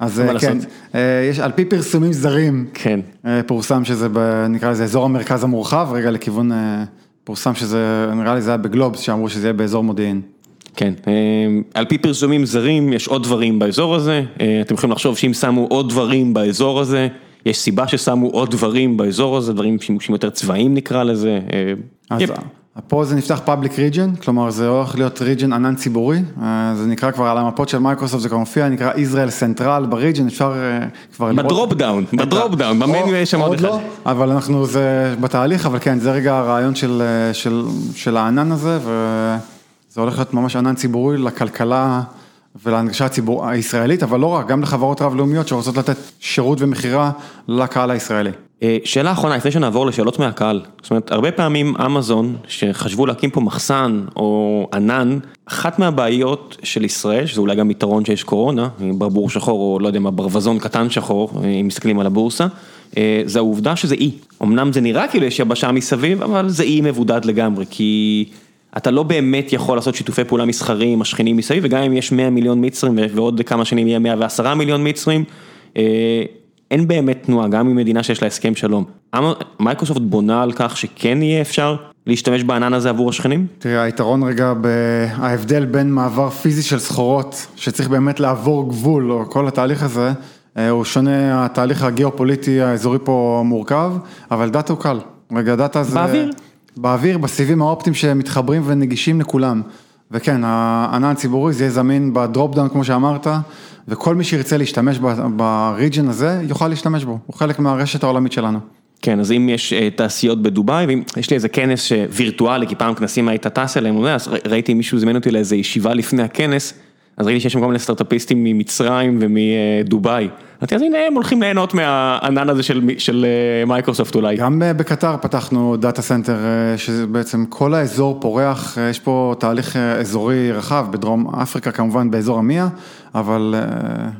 אז כן, אה, יש על פי פרסומים זרים, כן. אה, פורסם שזה נקרא לזה אזור המרכז המורחב, רגע לכיוון, אה, פורסם שזה, נראה לי זה היה בגלובס, שאמרו שזה יהיה באזור מודיעין. כן, על פי פרסומים זרים יש עוד דברים באזור הזה, אתם יכולים לחשוב שאם שמו עוד דברים באזור הזה, יש סיבה ששמו עוד דברים באזור הזה, דברים שימושים יותר צבאיים נקרא לזה. אה, אז פה זה נפתח public region, כלומר זה הולך להיות region ענן ציבורי, אה, זה נקרא כבר על המפות של מייקרוסופט, זה כבר מופיע, נקרא Israel Central ב region, אפשר אה, כבר לראות. בדרופ דאון, בדרופ דאון, במניו יש שם עוד אחד. לא, אבל אנחנו, זה בתהליך, אבל כן, זה רגע הרעיון של, של, של הענן הזה, וזה הולך להיות ממש ענן ציבורי לכלכלה. ולהנגשה הציבור הישראלית, אבל לא רק, גם לחברות רב-לאומיות שרוצות לתת שירות ומכירה לקהל הישראלי. אה, שאלה אחרונה, לפני שנעבור לשאלות מהקהל, זאת אומרת, הרבה פעמים אמזון, שחשבו להקים פה מחסן או ענן, אחת מהבעיות של ישראל, שזה אולי גם יתרון שיש קורונה, ברבור שחור או לא יודע מה, ברווזון קטן שחור, אם מסתכלים על הבורסה, אה, זה העובדה שזה אי. אמנם זה נראה כאילו יש יבשה מסביב, אבל זה אי מבודד לגמרי, כי... אתה לא באמת יכול לעשות שיתופי פעולה מסחריים עם השכנים מסביב, וגם אם יש 100 מיליון מצרים ועוד כמה שנים יהיה 110 מיליון מצרים, אה, אין באמת תנועה, גם עם מדינה שיש לה הסכם שלום. מייקרוסופט בונה על כך שכן יהיה אפשר להשתמש בענן הזה עבור השכנים? תראה, היתרון רגע, ההבדל בין מעבר פיזי של סחורות, שצריך באמת לעבור גבול, או כל התהליך הזה, אה, הוא שונה, התהליך הגיאופוליטי האזורי פה מורכב, אבל data הוא קל. רגע, data זה... באוויר? באוויר, בסיבים האופטיים שמתחברים ונגישים לכולם. וכן, הענן הציבורי זה יהיה זמין ב drop down כמו שאמרת, וכל מי שירצה להשתמש ב region הזה, יוכל להשתמש בו, הוא חלק מהרשת העולמית שלנו. כן, אז אם יש אה, תעשיות בדובאי, ויש לי איזה כנס וירטואלי, כי פעם כנסים היית טס אליהם, אז ראיתי מישהו זימן אותי לאיזה ישיבה לפני הכנס, אז ראיתי שיש שם כל מיני סטארט-אפיסטים ממצרים ומדובאי. אמרתי, אז הנה הם הולכים ליהנות מהענן הזה של אה, מייקרוסופט אולי. גם אה, בקטאר פתחנו data center, אה, שזה בעצם כל האזור פורח, יש פה תהליך אזורי רחב, בדרום אפריקה כמובן באזור ה-MEA, אבל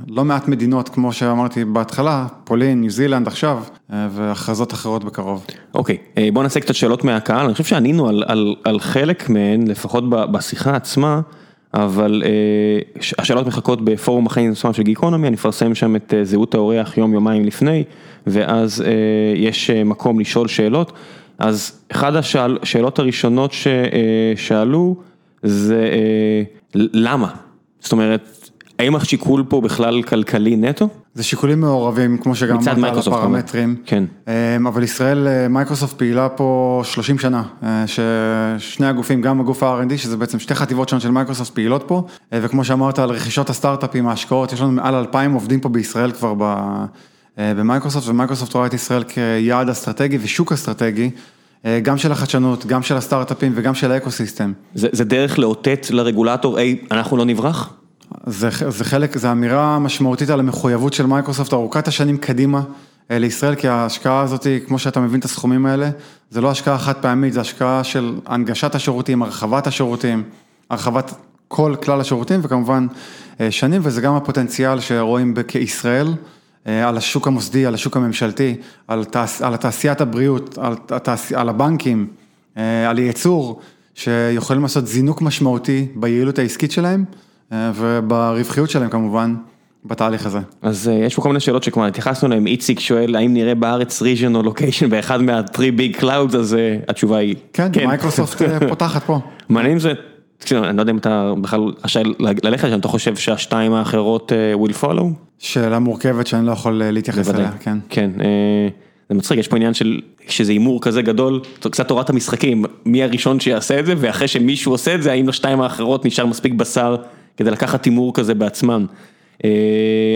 לא מעט מדינות, כמו שאמרתי בהתחלה, פולין, ניו זילנד עכשיו, והכרזות אחרות בקרוב. אוקיי, בואו נעשה קצת שאלות מהקהל, אני חושב שענינו על, על, על חלק מהן, לפחות בשיחה עצמה. אבל אה, השאלות מחכות בפורום החיים עצמם של גיקונומי, אני אפרסם שם את אה, זהות האורח יום יומיים לפני, ואז אה, יש מקום לשאול שאלות. אז אחת השאלות הראשונות ששאלו זה למה? זאת אומרת, האם השיקול פה בכלל כלכלי נטו? זה שיקולים מעורבים, כמו שגם אמרת על הפרמטרים. כן. אמ, אבל ישראל, אה, מייקרוסופט פעילה פה 30 שנה, אה, ששני הגופים, גם הגוף ה-R&D, שזה בעצם שתי חטיבות שונות של מייקרוסופט פעילות פה, אה, וכמו שאמרת על רכישות הסטארט-אפים, ההשקעות, יש לנו מעל 2,000 עובדים פה בישראל כבר ב... אה, במייקרוסופט, ומייקרוסופט רואה את ישראל כיעד אסטרטגי ושוק אסטרטגי, אה, גם של החדשנות, גם של הסטארט-אפים וגם של ה-ecosystem. זה, זה דרך לאותת לרגולטור, היי, אנחנו לא נברח? זה, זה חלק, זו אמירה משמעותית על המחויבות של מייקרוסופט ארוכת השנים קדימה אה, לישראל, כי ההשקעה הזאת, כמו שאתה מבין את הסכומים האלה, זה לא השקעה חד פעמית, זה השקעה של הנגשת השירותים, הרחבת השירותים, הרחבת כל כלל השירותים וכמובן אה, שנים, וזה גם הפוטנציאל שרואים כישראל. אה, על השוק המוסדי, על השוק הממשלתי, על, תעש, על תעשיית הבריאות, על, התעש, על הבנקים, על ייצור, שיכולים לעשות זינוק משמעותי ביעילות העסקית שלהם וברווחיות שלהם כמובן. בתהליך הזה. אז uh, יש פה כל מיני שאלות שכבר התייחסנו אליהן, איציק שואל האם נראה בארץ region או לוקיישן באחד מה-3 big clouds, אז uh, התשובה היא כן, כן. מייקרוסופט פותחת פה. מעניין אם זה, אני לא יודע אם אתה בכלל רשאי ללכת שם, אתה חושב שהשתיים האחרות will follow? שאלה מורכבת שאני לא יכול להתייחס אליה, כן. כן, זה מצחיק, יש פה עניין של, שזה הימור כזה גדול, קצת תורת המשחקים, מי הראשון שיעשה את זה, ואחרי שמישהו עושה את זה, האם לשתיים האחרות נשאר מספיק בשר כדי לקחת הימור כזה בעצמם.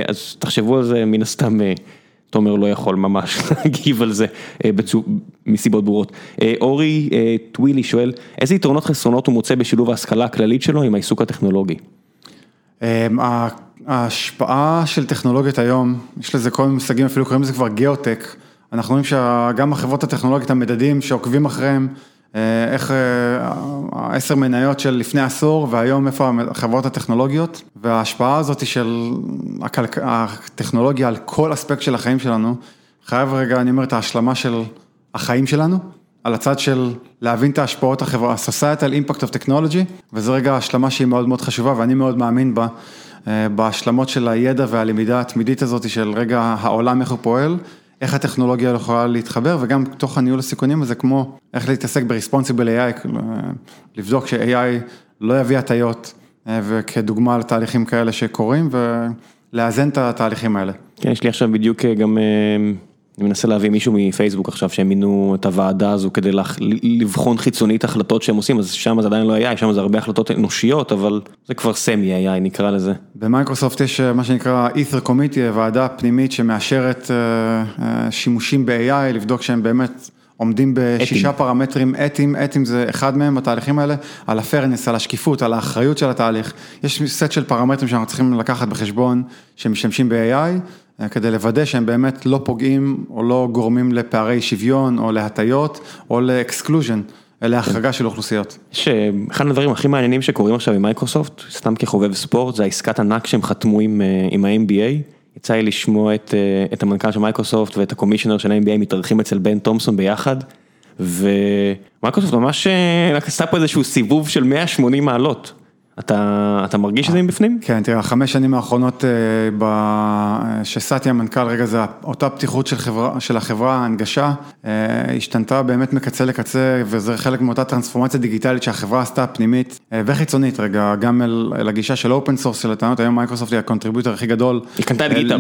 אז תחשבו על זה, מן הסתם תומר לא יכול ממש להגיב על זה מסיבות ברורות. אורי טווילי שואל, איזה יתרונות חסרונות הוא מוצא בשילוב ההשכלה הכללית שלו עם העיסוק הטכנולוגי? ההשפעה של טכנולוגיות היום, יש לזה כל מיני מושגים, אפילו קוראים לזה כבר גיאוטק. אנחנו רואים שגם החברות הטכנולוגיות, המדדים שעוקבים אחריהם, איך העשר מניות של לפני עשור והיום איפה החברות הטכנולוגיות וההשפעה הזאת של הטכנולוגיה על כל אספקט של החיים שלנו, חייב רגע, אני אומר את ההשלמה של החיים שלנו, על הצד של להבין את ההשפעות החברה, ה-societal impact of technology, וזה רגע השלמה שהיא מאוד מאוד חשובה ואני מאוד מאמין בה, בהשלמות של הידע והלמידה התמידית הזאת של רגע העולם איך הוא פועל. איך הטכנולוגיה יכולה להתחבר וגם תוך הניהול הסיכונים הזה כמו איך להתעסק ב-responsible AI, לבדוק ש-AI לא יביא הטיות וכדוגמה לתהליכים כאלה שקורים ולאזן את התהליכים האלה. כן, יש לי עכשיו בדיוק גם, אני מנסה להביא מישהו מפייסבוק עכשיו שהם מינו את הוועדה הזו כדי לבחון חיצונית החלטות שהם עושים, אז שם זה עדיין לא AI, שם זה הרבה החלטות אנושיות, אבל זה כבר סמי AI נקרא לזה. במייקרוסופט יש מה שנקרא Ether Committee, ועדה פנימית שמאשרת שימושים ב-AI, לבדוק שהם באמת עומדים בשישה פרמטרים אתיים, אתיים זה אחד מהם בתהליכים האלה, על ה-fairness, על השקיפות, על האחריות של התהליך. יש סט של פרמטרים שאנחנו צריכים לקחת בחשבון שמשתמשים ב-AI. כדי לוודא שהם באמת לא פוגעים או לא גורמים לפערי שוויון או להטיות או ל-exclusion, להחרגה של אוכלוסיות. יש אחד הדברים הכי מעניינים שקורים עכשיו עם מייקרוסופט, סתם כחובב ספורט, זה העסקת ענק שהם חתמו עם ה-NBA. יצא לי לשמוע את המנכ"ל של מייקרוסופט ואת ה-commissioner של ה-NBA מתארחים אצל בן תומפסון ביחד. ומייקרוסופט ממש עשתה פה איזשהו סיבוב של 180 מעלות. אתה, אתה מרגיש את זה מבפנים? כן, תראה, החמש שנים האחרונות שסאטיה המנכ"ל, רגע זה אותה פתיחות של חברה, של החברה, ההנגשה, השתנתה באמת מקצה לקצה, וזה חלק מאותה טרנספורמציה דיגיטלית שהחברה עשתה פנימית וחיצונית, רגע, גם אל הגישה של open source של הטענות, היום מייקרוסופט היא ה-contributor הכי גדול. היא קנתה את GitHub.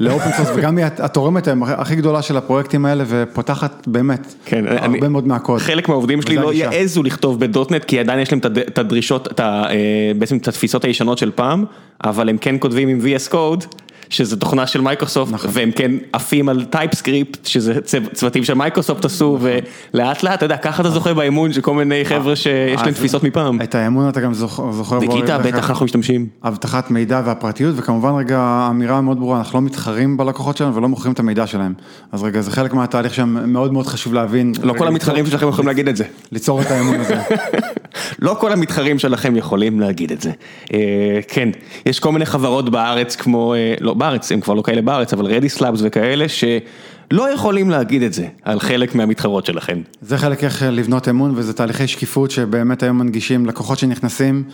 ל-open source, וגם היא התורמת הכי גדולה של הפרויקטים האלה, ופותחת באמת כן, הרבה אני, מאוד מהקוד. חלק מהעובדים שלי לא יעזו לכתוב בדוטנט, כי עדיין יש להם את הדרישות, את ה... בעצם את התפיסות הישנות של פעם, אבל הם כן כותבים עם VS Code, שזה תוכנה של מייקרוסופט, נכון. והם כן עפים על TypeScript, שזה צוותים של מייקרוסופט עשו, נכון. ולאט לאט, אתה יודע, ככה אתה זוכה באמון של כל מיני חבר'ה שיש להם תפיסות מפעם. את האמון אתה גם זוכר. וגיטה בטח אנחנו משתמשים. אבטחת מידע והפרטיות, וכמובן רגע, אמירה מאוד ברורה, אנחנו לא מתחרים בלקוחות שלנו ולא מוכרים את המידע שלהם. אז רגע, זה חלק מהתהליך שמאוד מאוד חשוב להבין. לא כל המתחרים שלכם יכולים להגיד את זה. ליצור את האמון הזה. לא כל המתחרים שלכם יכולים להגיד את זה. כן, יש כל מיני חברות בארץ כמו, לא בארץ, הם כבר לא כאלה בארץ, אבל רדיס לאבס וכאלה, שלא יכולים להגיד את זה על חלק מהמתחרות שלכם. זה חלק איך לבנות אמון, וזה תהליכי שקיפות שבאמת היום מנגישים לקוחות שנכנסים,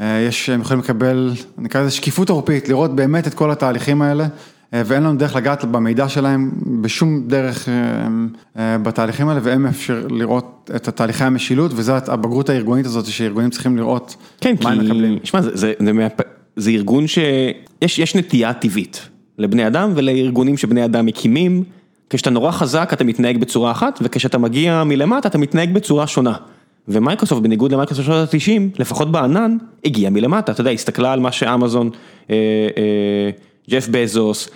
יש, הם יכולים לקבל, נקרא לזה שקיפות עורפית, לראות באמת את כל התהליכים האלה. ואין לנו דרך לגעת במידע שלהם בשום דרך בתהליכים האלה, והם אפשר לראות את התהליכי המשילות, וזו הבגרות הארגונית הזאת שארגונים צריכים לראות כן, מה הם מקבלים. שמע, זה, זה, זה זה ארגון שיש נטייה טבעית לבני אדם ולארגונים שבני אדם מקימים, כשאתה נורא חזק אתה מתנהג בצורה אחת וכשאתה מגיע מלמטה אתה מתנהג בצורה שונה. ומייקרוסופט בניגוד למייקרוסופט שנות ה-90, לפחות בענן, הגיע מלמטה, אתה יודע, הסתכלה על מה שאמזון, אה, אה, ג'ף בזוס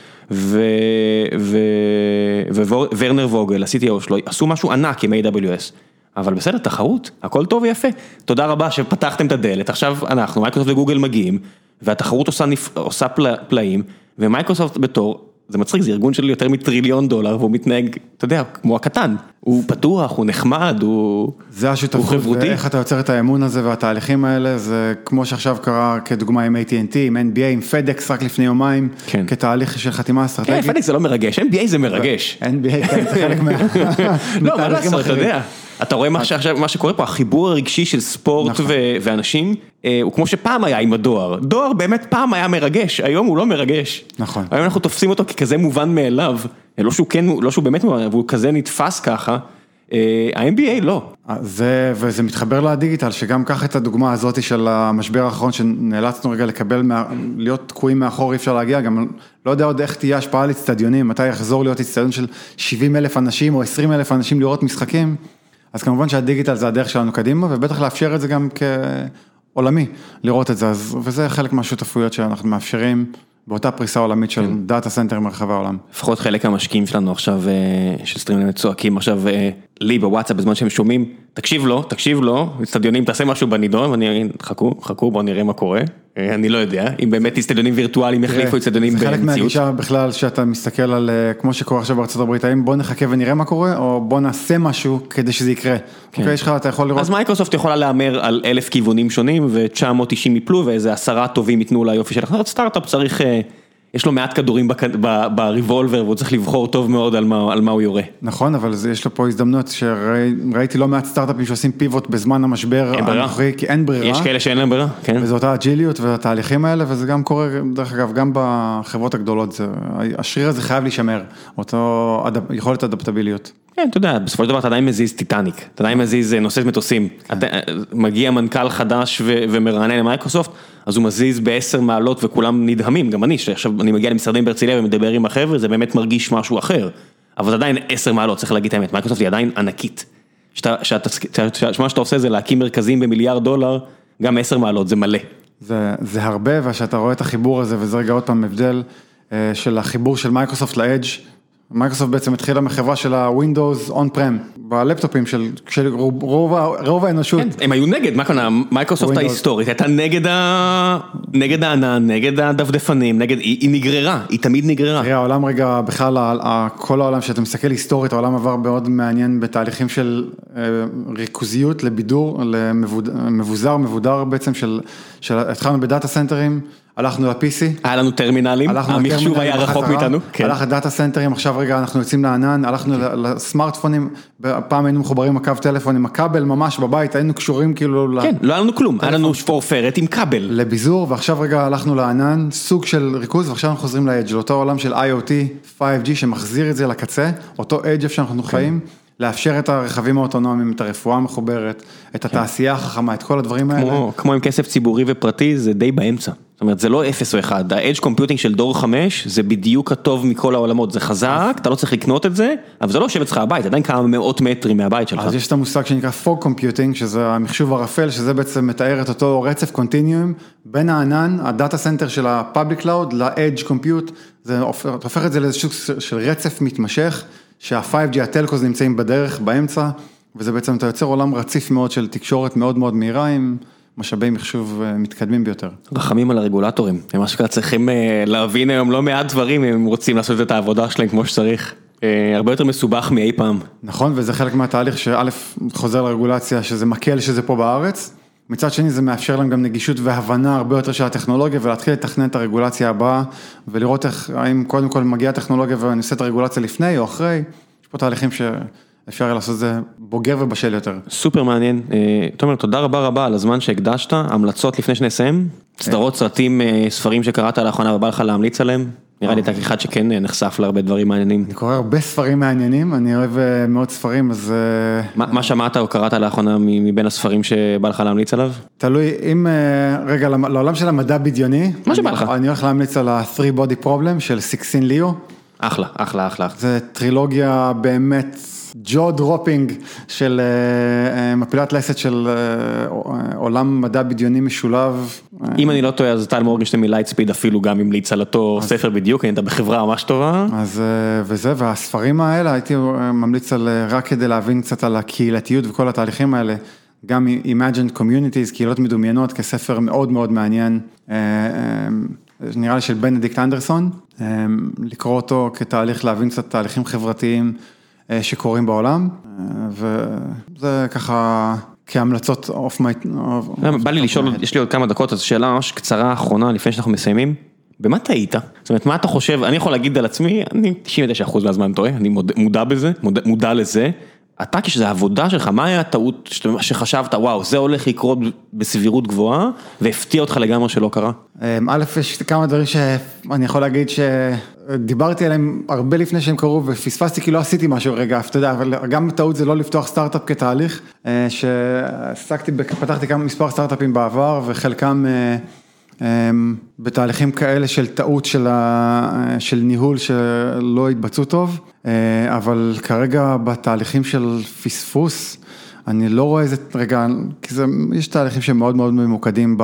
וורנר ווגלס, ה-CTO שלו, עשו משהו ענק עם AWS. אבל בסדר, תחרות, הכל טוב ויפה. תודה רבה שפתחתם את הדלת, עכשיו אנחנו, מייקרוסופט וגוגל מגיעים, והתחרות עושה, עושה פלאים, ומייקרוסופט בתור, זה מצחיק, זה ארגון של יותר מטריליון דולר, והוא מתנהג, אתה יודע, כמו הקטן. הוא פתוח, הוא נחמד, הוא חברותי. זה השותפות, ואיך אתה יוצר את האמון הזה והתהליכים האלה, זה כמו שעכשיו קרה כדוגמה עם AT&T, עם NBA, עם FedEx רק לפני יומיים, כן. כתהליך של חתימה אסטרטגית. כן, FedEx זה לא מרגש, NBA זה מרגש. NBA, כן, זה חלק מה... לא, מה לעשות, אתה יודע. אתה רואה מה שעכשיו, מה שקורה פה, החיבור הרגשי של ספורט נכון. ואנשים, אה, הוא כמו שפעם היה עם הדואר. דואר באמת פעם היה מרגש, היום הוא לא מרגש. נכון. היום אנחנו תופסים אותו ככזה מובן מאליו, לא שהוא כן, לא שהוא באמת מובן, והוא כזה נתפס ככה. אה, ה-NBA לא. זה, וזה מתחבר לדיגיטל, שגם קח את הדוגמה הזאת של המשבר האחרון שנאלצנו רגע לקבל, להיות תקועים מאחור, אי אפשר להגיע, גם לא יודע עוד איך תהיה השפעה על אצטדיונים, מתי יחזור להיות אצטדיון של 70 אלף אנשים או 20 אלף אנשים לראות משחקים. אז כמובן שהדיגיטל זה הדרך שלנו קדימה, ובטח לאפשר את זה גם כעולמי, לראות את זה, אז, וזה חלק מהשותפויות שאנחנו מאפשרים באותה פריסה עולמית של כן. data center מרחבי העולם. לפחות חלק מהמשקיעים שלנו עכשיו, אה, של streamers צועקים עכשיו אה, לי בוואטסאפ בזמן שהם שומעים, תקשיב לו, תקשיב לו, אצטדיונים תעשה משהו בנידון, ואני אגיד, חכו, חכו, בואו נראה מה קורה, אני לא יודע, אם באמת אצטדיונים וירטואליים יחליפו אצטדיונים במציאות. זה חלק מהגישה בכלל שאתה מסתכל על, כמו שקורה עכשיו בארצות הברית, האם בוא נחכה ונראה מה קורה, או בוא נעשה משהו כדי שזה יקרה. כן. אוקיי, יש לך, אתה יכול לראות. אז מייקרוסופט יכולה להמר על אלף כיוונים שונים, ו-990 יפלו, ואיזה עשרה טובים ייתנו ליופי שלך. סטארט-אפ צריך... יש לו מעט כדורים בריבולבר והוא צריך לבחור טוב מאוד על מה על מה הוא יורה. נכון, אבל יש לו פה הזדמנות שראיתי לא מעט סטארט-אפים שעושים pivot בזמן המשבר הנוכחי, כי אין ברירה. יש כאלה שאין להם ברירה, כן. וזו אותה agility-ות והתהליכים האלה, וזה גם קורה, דרך אגב, גם בחברות הגדולות, זה, השריר הזה חייב להישמר, אותו יכולת אדפטביליות. כן, אתה יודע, בסופו של דבר אתה עדיין מזיז טיטניק, אתה עדיין מזיז נושאת מטוסים, כן. מגיע מנכ"ל חדש ומרענן למייקרוסופט, אז הוא מזיז בעשר מעלות וכולם נדהמים, גם אני, שעכשיו אני מגיע למשרדים בהרצליה ומדבר עם החבר'ה, זה באמת מרגיש משהו אחר, אבל זה עדיין עשר מעלות, צריך להגיד את האמת, מייקרוסופט היא עדיין ענקית. שמה שאתה עושה זה להקים מרכזים במיליארד דולר, גם עשר מעלות, זה מלא. זה, זה הרבה, וכשאתה רואה את החיבור הזה, וזה רגע עוד פעם הבדל אה, של החיבור של מייקרוסופט ל-edge מייקרוסופט בעצם התחילה מחברה של ה-Windows on-prem, בלפטופים של, של רוב, רוב, רוב האנושות. כן, הם היו נגד, מה קורה, מייקרוסופט ההיסטורית הייתה נגד, ה... נגד הענן, נגד הדפדפנים, נגד, היא, היא נגררה, היא תמיד נגררה. תראה, העולם רגע, בכלל, כל העולם שאתה מסתכל היסטורית, העולם עבר מאוד מעניין בתהליכים של אה, ריכוזיות לביזור, למבוזר, מבוזר בעצם, של, של התחלנו ב-data center-ים. הלכנו ל-PC. היה לנו טרמינלים, המחשוב היה רחוק מאיתנו. כן. הלך ל-data center-ים, עכשיו רגע אנחנו יוצאים לענן, הלכנו לסמארטפונים, פעם היינו מחוברים לקו טלפון עם הכבל ממש בבית, היינו קשורים כאילו כן, לא היה לנו כלום, היה לנו שפורפרת עם כבל. לביזור, ועכשיו רגע הלכנו לענן, סוג של ריכוז, ועכשיו אנחנו חוזרים ל-edge, לאותו עולם של IoT, 5G, שמחזיר את זה לקצה, אותו edge איפה שאנחנו כן. חיים. לאפשר את הרכבים האוטונומיים, את הרפואה המחוברת, את כן. התעשייה החכמה, את כל הדברים האלה. כמו עם כסף ציבורי ופרטי, זה די באמצע. זאת אומרת, זה לא אפס או אחד, ה-edge computing של דור 5 זה בדיוק הטוב מכל העולמות, זה חזק, אתה לא צריך לקנות את זה, אבל זה לא יושב אצלך הבית, עדיין כמה מאות מטרים מהבית שלך. אז יש את המושג שנקרא fog computing, שזה המחשוב ערפל, שזה בעצם מתאר את אותו רצף continuum בין הענן, ה-data center של ה-public cloud ל-edge compute, זה הופך את זה לאיזשהו של רצף מתמשך, שה-5G, הטלקוס נמצאים בדרך, באמצע, וזה בעצם, אתה יוצר עולם רציף מאוד של תקשורת מאוד מאוד מהירה עם... משאבי מחשוב אה, מתקדמים ביותר. רחמים על הרגולטורים, הם אשכרה צריכים אה, להבין היום לא מעט דברים אם הם רוצים לעשות את העבודה שלהם כמו שצריך. אה, הרבה יותר מסובך מאי פעם. נכון, וזה חלק מהתהליך שא' חוזר לרגולציה, שזה מקל שזה פה בארץ. מצד שני זה מאפשר להם גם נגישות והבנה הרבה יותר של הטכנולוגיה ולהתחיל לתכנן את הרגולציה הבאה ולראות איך, האם קודם כל מגיעה הטכנולוגיה ואני עושה את הרגולציה לפני או אחרי, יש פה תהליכים ש... אפשר לעשות את זה בוגר ובשל יותר. סופר מעניין. אה, תומר, תודה רבה רבה על הזמן שהקדשת, המלצות לפני שנסיים, סדרות, סרטים, אה, ספרים שקראת לאחרונה ובא לך להמליץ עליהם? נראה לי אתה כאחד שכן נחשף להרבה דברים מעניינים. אני קורא הרבה ספרים מעניינים, אני אוהב אה, מאוד ספרים, אז... אה, מה שמעת או קראת לאחרונה מבין הספרים שבא לך להמליץ עליו? תלוי, אם אה, רגע לעולם של המדע בדיוני, מה שבא לך. אני הולך להמליץ על ה-3 body problem של סישין ליו. אחלה, אחלה, אחלה. זה טרילוגיה באמת jaw dropping של מפילת לסת של עולם מדע בדיוני משולב. אם אני לא טועה אז טל מורגנשטיין מ-Lightspeed אפילו גם המליץ על אותו ספר בדיוק, אתה בחברה ממש טובה. אז וזה, והספרים האלה הייתי ממליץ על רק כדי להבין קצת על הקהילתיות וכל התהליכים האלה. גם Imagined Communities, קהילות מדומיינות, כספר מאוד מאוד מעניין, נראה לי של בנדיקט אנדרסון, לקרוא אותו כתהליך להבין קצת תהליכים חברתיים שקורים בעולם, וזה ככה כהמלצות אוף מי... בא לי לשאול, יש לי עוד כמה דקות, אז שאלה ממש קצרה אחרונה לפני שאנחנו מסיימים, במה טעית? זאת אומרת, מה אתה חושב, אני יכול להגיד על עצמי, אני 99% מהזמן טועה, אני מודע בזה, מודע לזה. אתה כשזה העבודה שלך, מה היה הטעות שחשבת, וואו, זה הולך לקרות בסבירות גבוהה, והפתיע אותך לגמרי שלא קרה? א', יש כמה דברים שאני יכול להגיד שדיברתי עליהם הרבה לפני שהם קרו, ופספסתי כי לא עשיתי משהו רגע, אתה יודע, אבל גם טעות זה לא לפתוח סטארט-אפ כתהליך, שעסקתי, פתחתי כמה מספר סטארט-אפים בעבר, וחלקם... בתהליכים כאלה של טעות של ניהול שלא התבצעו טוב, אבל כרגע בתהליכים של פספוס, אני לא רואה איזה, רגע, כי זה, יש תהליכים שהם מאוד מאוד ממוקדים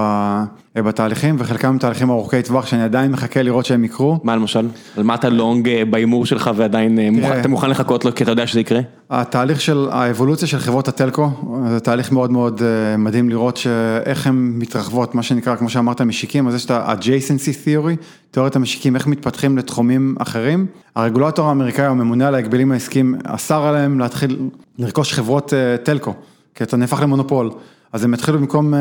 בתהליכים, וחלקם תהליכים ארוכי טווח שאני עדיין מחכה לראות שהם יקרו. מה למשל? על מה אתה לונג בהימור שלך ועדיין אתה מוכן לחכות לו כי אתה יודע שזה יקרה? התהליך של האבולוציה של חברות הטלקו, זה תהליך מאוד מאוד מדהים לראות שאיך הן מתרחבות, מה שנקרא, כמו שאמרת, משיקים, אז יש את ה-adjacency theory, תיאוריית המשיקים, איך מתפתחים לתחומים אחרים. הרגולטור האמריקאי, הממונה על ההגבלים העסקיים, אסר עליהם להתחיל לרכוש חברות טלקו, כי אתה נהפך למונופול. אז הם התחילו במקום...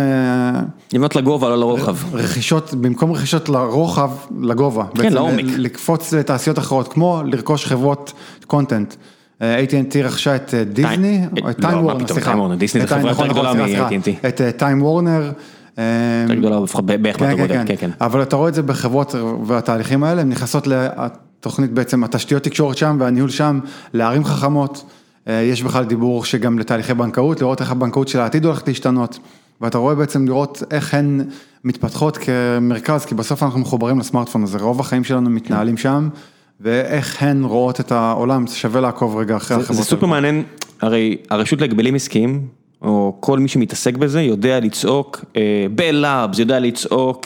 לבנות לגובה, לא לרוחב. רכישות, במקום רכישות לרוחב, לגובה. כן, לעומק. לקפוץ לתעשיות אחרות, כמו לרכוש חברות קונטנט. AT&T רכשה את דיסני, או את טיים וורנר, סליחה. דיסני זה חברה יותר גדולה מ-AT&T. את טיים וורנר. יותר גדולה, בערך באותו גודל, כן, כן. אבל אתה רואה את זה בחברות והתהליכים האלה, הן נכנסות לתוכנית בעצם, התשתיות תקשורת שם והניהול שם, לערים חכמות. יש בכלל דיבור שגם לתהליכי בנקאות, לראות איך הבנקאות של העתיד הולכת להשתנות, ואתה רואה בעצם לראות איך הן מתפתחות כמרכז, כי בסוף אנחנו מחוברים לסמארטפון הזה, רוב החיים שלנו מתנהלים שם, ואיך הן רואות את העולם, שווה לעקוב רגע אחרי החברות. זה סופר מעניין, הרי הרשות להגבלים עסקיים, או כל מי שמתעסק בזה, יודע לצעוק בל לאבס, יודע לצעוק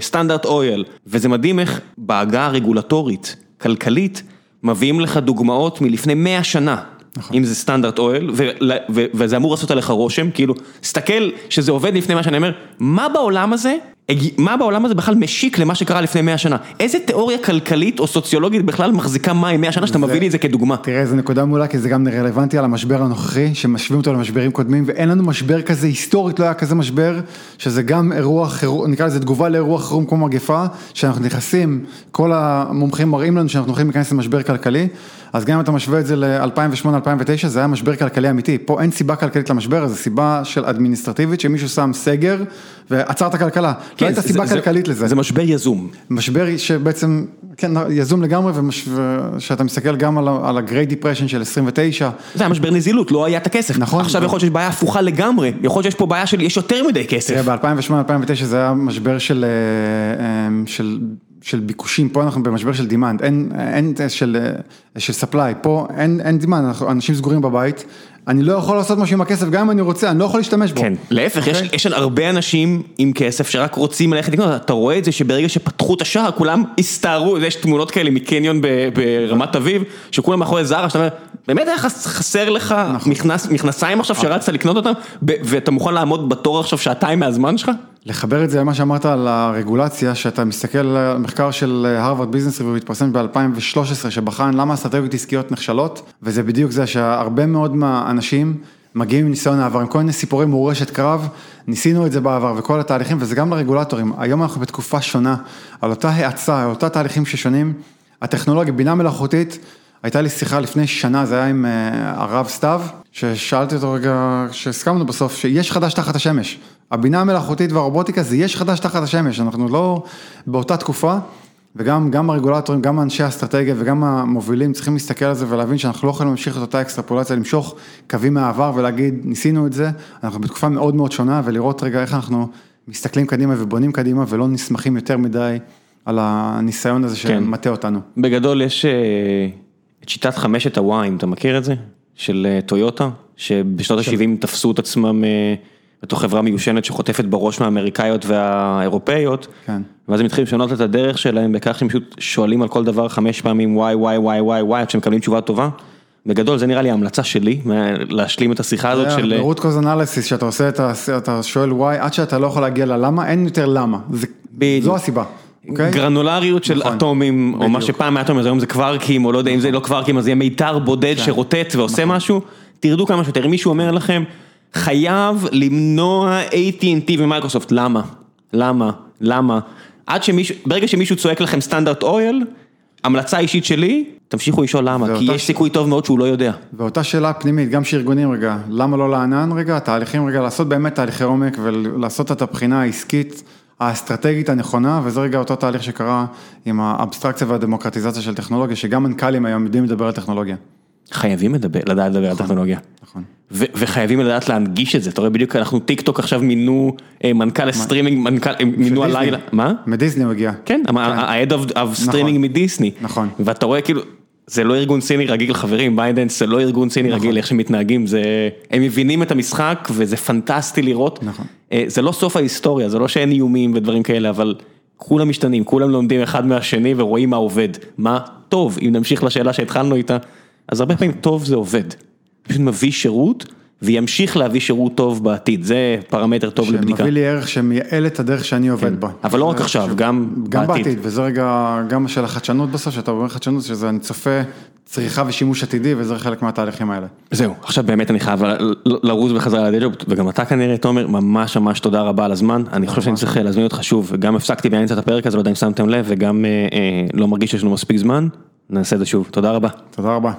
סטנדרט אויל, וזה מדהים איך בעגה הרגולטורית, כלכלית, מביאים לך דוגמאות מלפני 100 שנה. אם זה סטנדרט אויל, וזה אמור לעשות עליך רושם, כאילו, סתכל שזה עובד לפני מה שאני אומר, מה בעולם הזה, מה בעולם הזה בכלל משיק למה שקרה לפני 100 שנה? איזה תיאוריה כלכלית או סוציולוגית בכלל מחזיקה מים 100 שנה שאתה מביא לי את זה כדוגמה? תראה, זו נקודה מעולה, כי זה גם רלוונטי על המשבר הנוכחי, שמשווים אותו למשברים קודמים, ואין לנו משבר כזה, היסטורית לא היה כזה משבר, שזה גם אירוע חירום, נקרא לזה תגובה לאירוע חירום כמו מגפה, שאנחנו נכנסים, כל המומחים מראים לנו שאנחנו הולכים להיכנס למשבר כלכלי. אז גם אם אתה משווה את זה ל-2008-2009, זה היה משבר כלכלי אמיתי, פה אין סיבה כלכלית למשבר, זה סיבה של אדמיניסטרטיבית, שמישהו שם סגר ועצר את הכלכלה, לא הייתה סיבה כלכלית לזה. זה משבר יזום. משבר שבעצם, כן, יזום לגמרי, ושאתה מסתכל גם על ה-Great Depression של 29. זה היה משבר נזילות, לא היה את הכסף. נכון. עכשיו יכול להיות שיש בעיה הפוכה לגמרי, יכול להיות שיש פה בעיה של יש יותר מדי כסף. ב-2008-2009 זה היה משבר של... של ביקושים, פה אנחנו במשבר של demand, אין, אין של, של supply, פה אין, אין demand, אנשים סגורים בבית, אני לא יכול לעשות משהו עם הכסף, גם אם אני רוצה, אני לא יכול להשתמש בו. כן, להפך, יש, יש הרבה אנשים עם כסף שרק רוצים ללכת לקנות, אתה רואה את זה שברגע שפתחו את השער, כולם הסתערו, יש תמונות כאלה מקניון ברמת אביב, שכולם מאחורי זרה, שאתה אומר, באמת היה חסר לך מכנסיים עכשיו שרצת לקנות אותם, ואתה מוכן לעמוד בתור עכשיו שעתיים מהזמן שלך? לחבר את זה למה שאמרת על הרגולציה, שאתה מסתכל על המחקר של הרווארד ביזנס ריבו, התפרסם ב-2013, שבחן למה אסטרטגיות עסקיות נכשלות, וזה בדיוק זה שהרבה מאוד מהאנשים מגיעים עם ניסיון העבר, עם כל מיני סיפורי מורשת קרב, ניסינו את זה בעבר וכל התהליכים, וזה גם לרגולטורים, היום אנחנו בתקופה שונה, על אותה האצה, על אותה תהליכים ששונים, הטכנולוגיה, בינה מלאכותית, הייתה לי שיחה לפני שנה, זה היה עם הרב סתיו, ששאלתי אותו רגע, שהסכמנו בסוף, שיש חדש תחת השמש. הבינה המלאכותית והרובוטיקה זה יש חדש תחת השמש, אנחנו לא באותה תקופה, וגם גם הרגולטורים, גם אנשי האסטרטגיה וגם המובילים צריכים להסתכל על זה ולהבין שאנחנו לא יכולים להמשיך את אותה אקסטרפולציה, למשוך קווים מהעבר ולהגיד, ניסינו את זה, אנחנו בתקופה מאוד מאוד שונה ולראות רגע איך אנחנו מסתכלים קדימה ובונים קדימה ולא נסמכים יותר מדי על הניסיון הזה כן. שמטה אותנו. בגדול יש אה, את שיטת חמשת הוויים, אתה מכיר את זה? של אה, טויוטה, שבשנות ה-70 תפסו את עצמם אה, בתוך חברה מיושנת שחוטפת בראש מהאמריקאיות והאירופאיות, כן. ואז הם התחילו לשנות את הדרך שלהם בכך שהם פשוט שואלים על כל דבר חמש פעמים וואי וואי וואי וואי וואי עד שהם מקבלים תשובה טובה. בגדול זה נראה לי ההמלצה שלי, להשלים את השיחה הזאת של... אה, רוט קוז אנליסיס, שאתה עושה את ה... אתה שואל וואי, עד שאתה לא יכול להגיע ללמה, אין יותר למה, זה- בדיוק. זו הסיבה? גרנולריות של נכון. אטומים, או מה בדיוק. שפעם היה אטומים, אז היום זה קווארקים, או לא יודע אם זה לא קווארקים, אז יהיה מיתר בודד כן. שרוטט ועושה נכון. משהו, תרדו כמה שיותר, אם מישהו אומר לכם, חייב למנוע AT&T ו-Microsoft, למה? למה? למה? עד שמישהו, ברגע שמישהו צועק לכם Standard Oil, המלצה אישית שלי, תמשיכו לשאול למה, כי יש ש- סיכוי טוב מאוד שהוא לא יודע. ואותה שאלה פנימית, גם שארגונים רגע, למה לא לענן רגע, תהליכים רגע, לעשות באמת תהליכי עומק ולעשות את הבחינה העסקית, האסטרטגית הנכונה, וזה רגע אותו תהליך שקרה עם האבסטרקציה והדמוקרטיזציה של טכנולוגיה, שגם מנכ"לים היום יודעים לדבר על טכנולוגיה. חייבים לדבר, לדעת לדבר על טכנולוגיה. נכון. ו- וחייבים לדעת להנגיש את זה, אתה רואה בדיוק, אנחנו טיק טוק עכשיו מינו אה, מנכ"ל לסטרימינג, מנכ"ל, הם מינו. הלילה, מה? מדיסני הוא הגיע. כן, ה-head of of streaming מדיסני. נכון. ואתה רואה כאילו, זה לא ארגון סיני רגיל חברים, ByteDance זה לא ארגון סיני נכון. רגיל, איך שהם מתנהגים, זה, הם מבינים את המשחק וזה פנטסטי לראות. נכון. אה, זה לא סוף ההיסטוריה, זה לא שאין איומים ודברים כאלה, אבל כולם משתנים, כולם לומדים אחד מהשני ורואים מה עובד. מה טוב, אם נמשיך לשאלה שהתחלנו איתה, אז הרבה פעמים טוב זה עובד. פשוט מביא שירות וימשיך להביא שירות טוב בעתיד, זה פרמטר טוב לבדיקה. שמביא לי ערך שמייעל את הדרך שאני עובד בה. אבל לא רק עכשיו, חשוב. גם גם בעתיד. בעתיד, וזה רגע, גם של החדשנות בסוף, שאתה אומר חדשנות, שזה אני צופה צריכה ושימוש עתידי, וזה חלק מהתהליכים האלה. זהו, עכשיו באמת אני חייב ל- ל- לרוץ בחזרה לדג'וב, וגם אתה כנראה, תומר, ממש ממש תודה רבה על הזמן, אני חושב שאני צריך להזמין אותך שוב, גם הפסקתי באמצע את הפרק הזה, לא יודע אם שמתם לב, וגם אה, אה, לא מרגיש שיש לנו מספיק זמן, נעשה את זה שוב, תודה רבה. תודה רבה.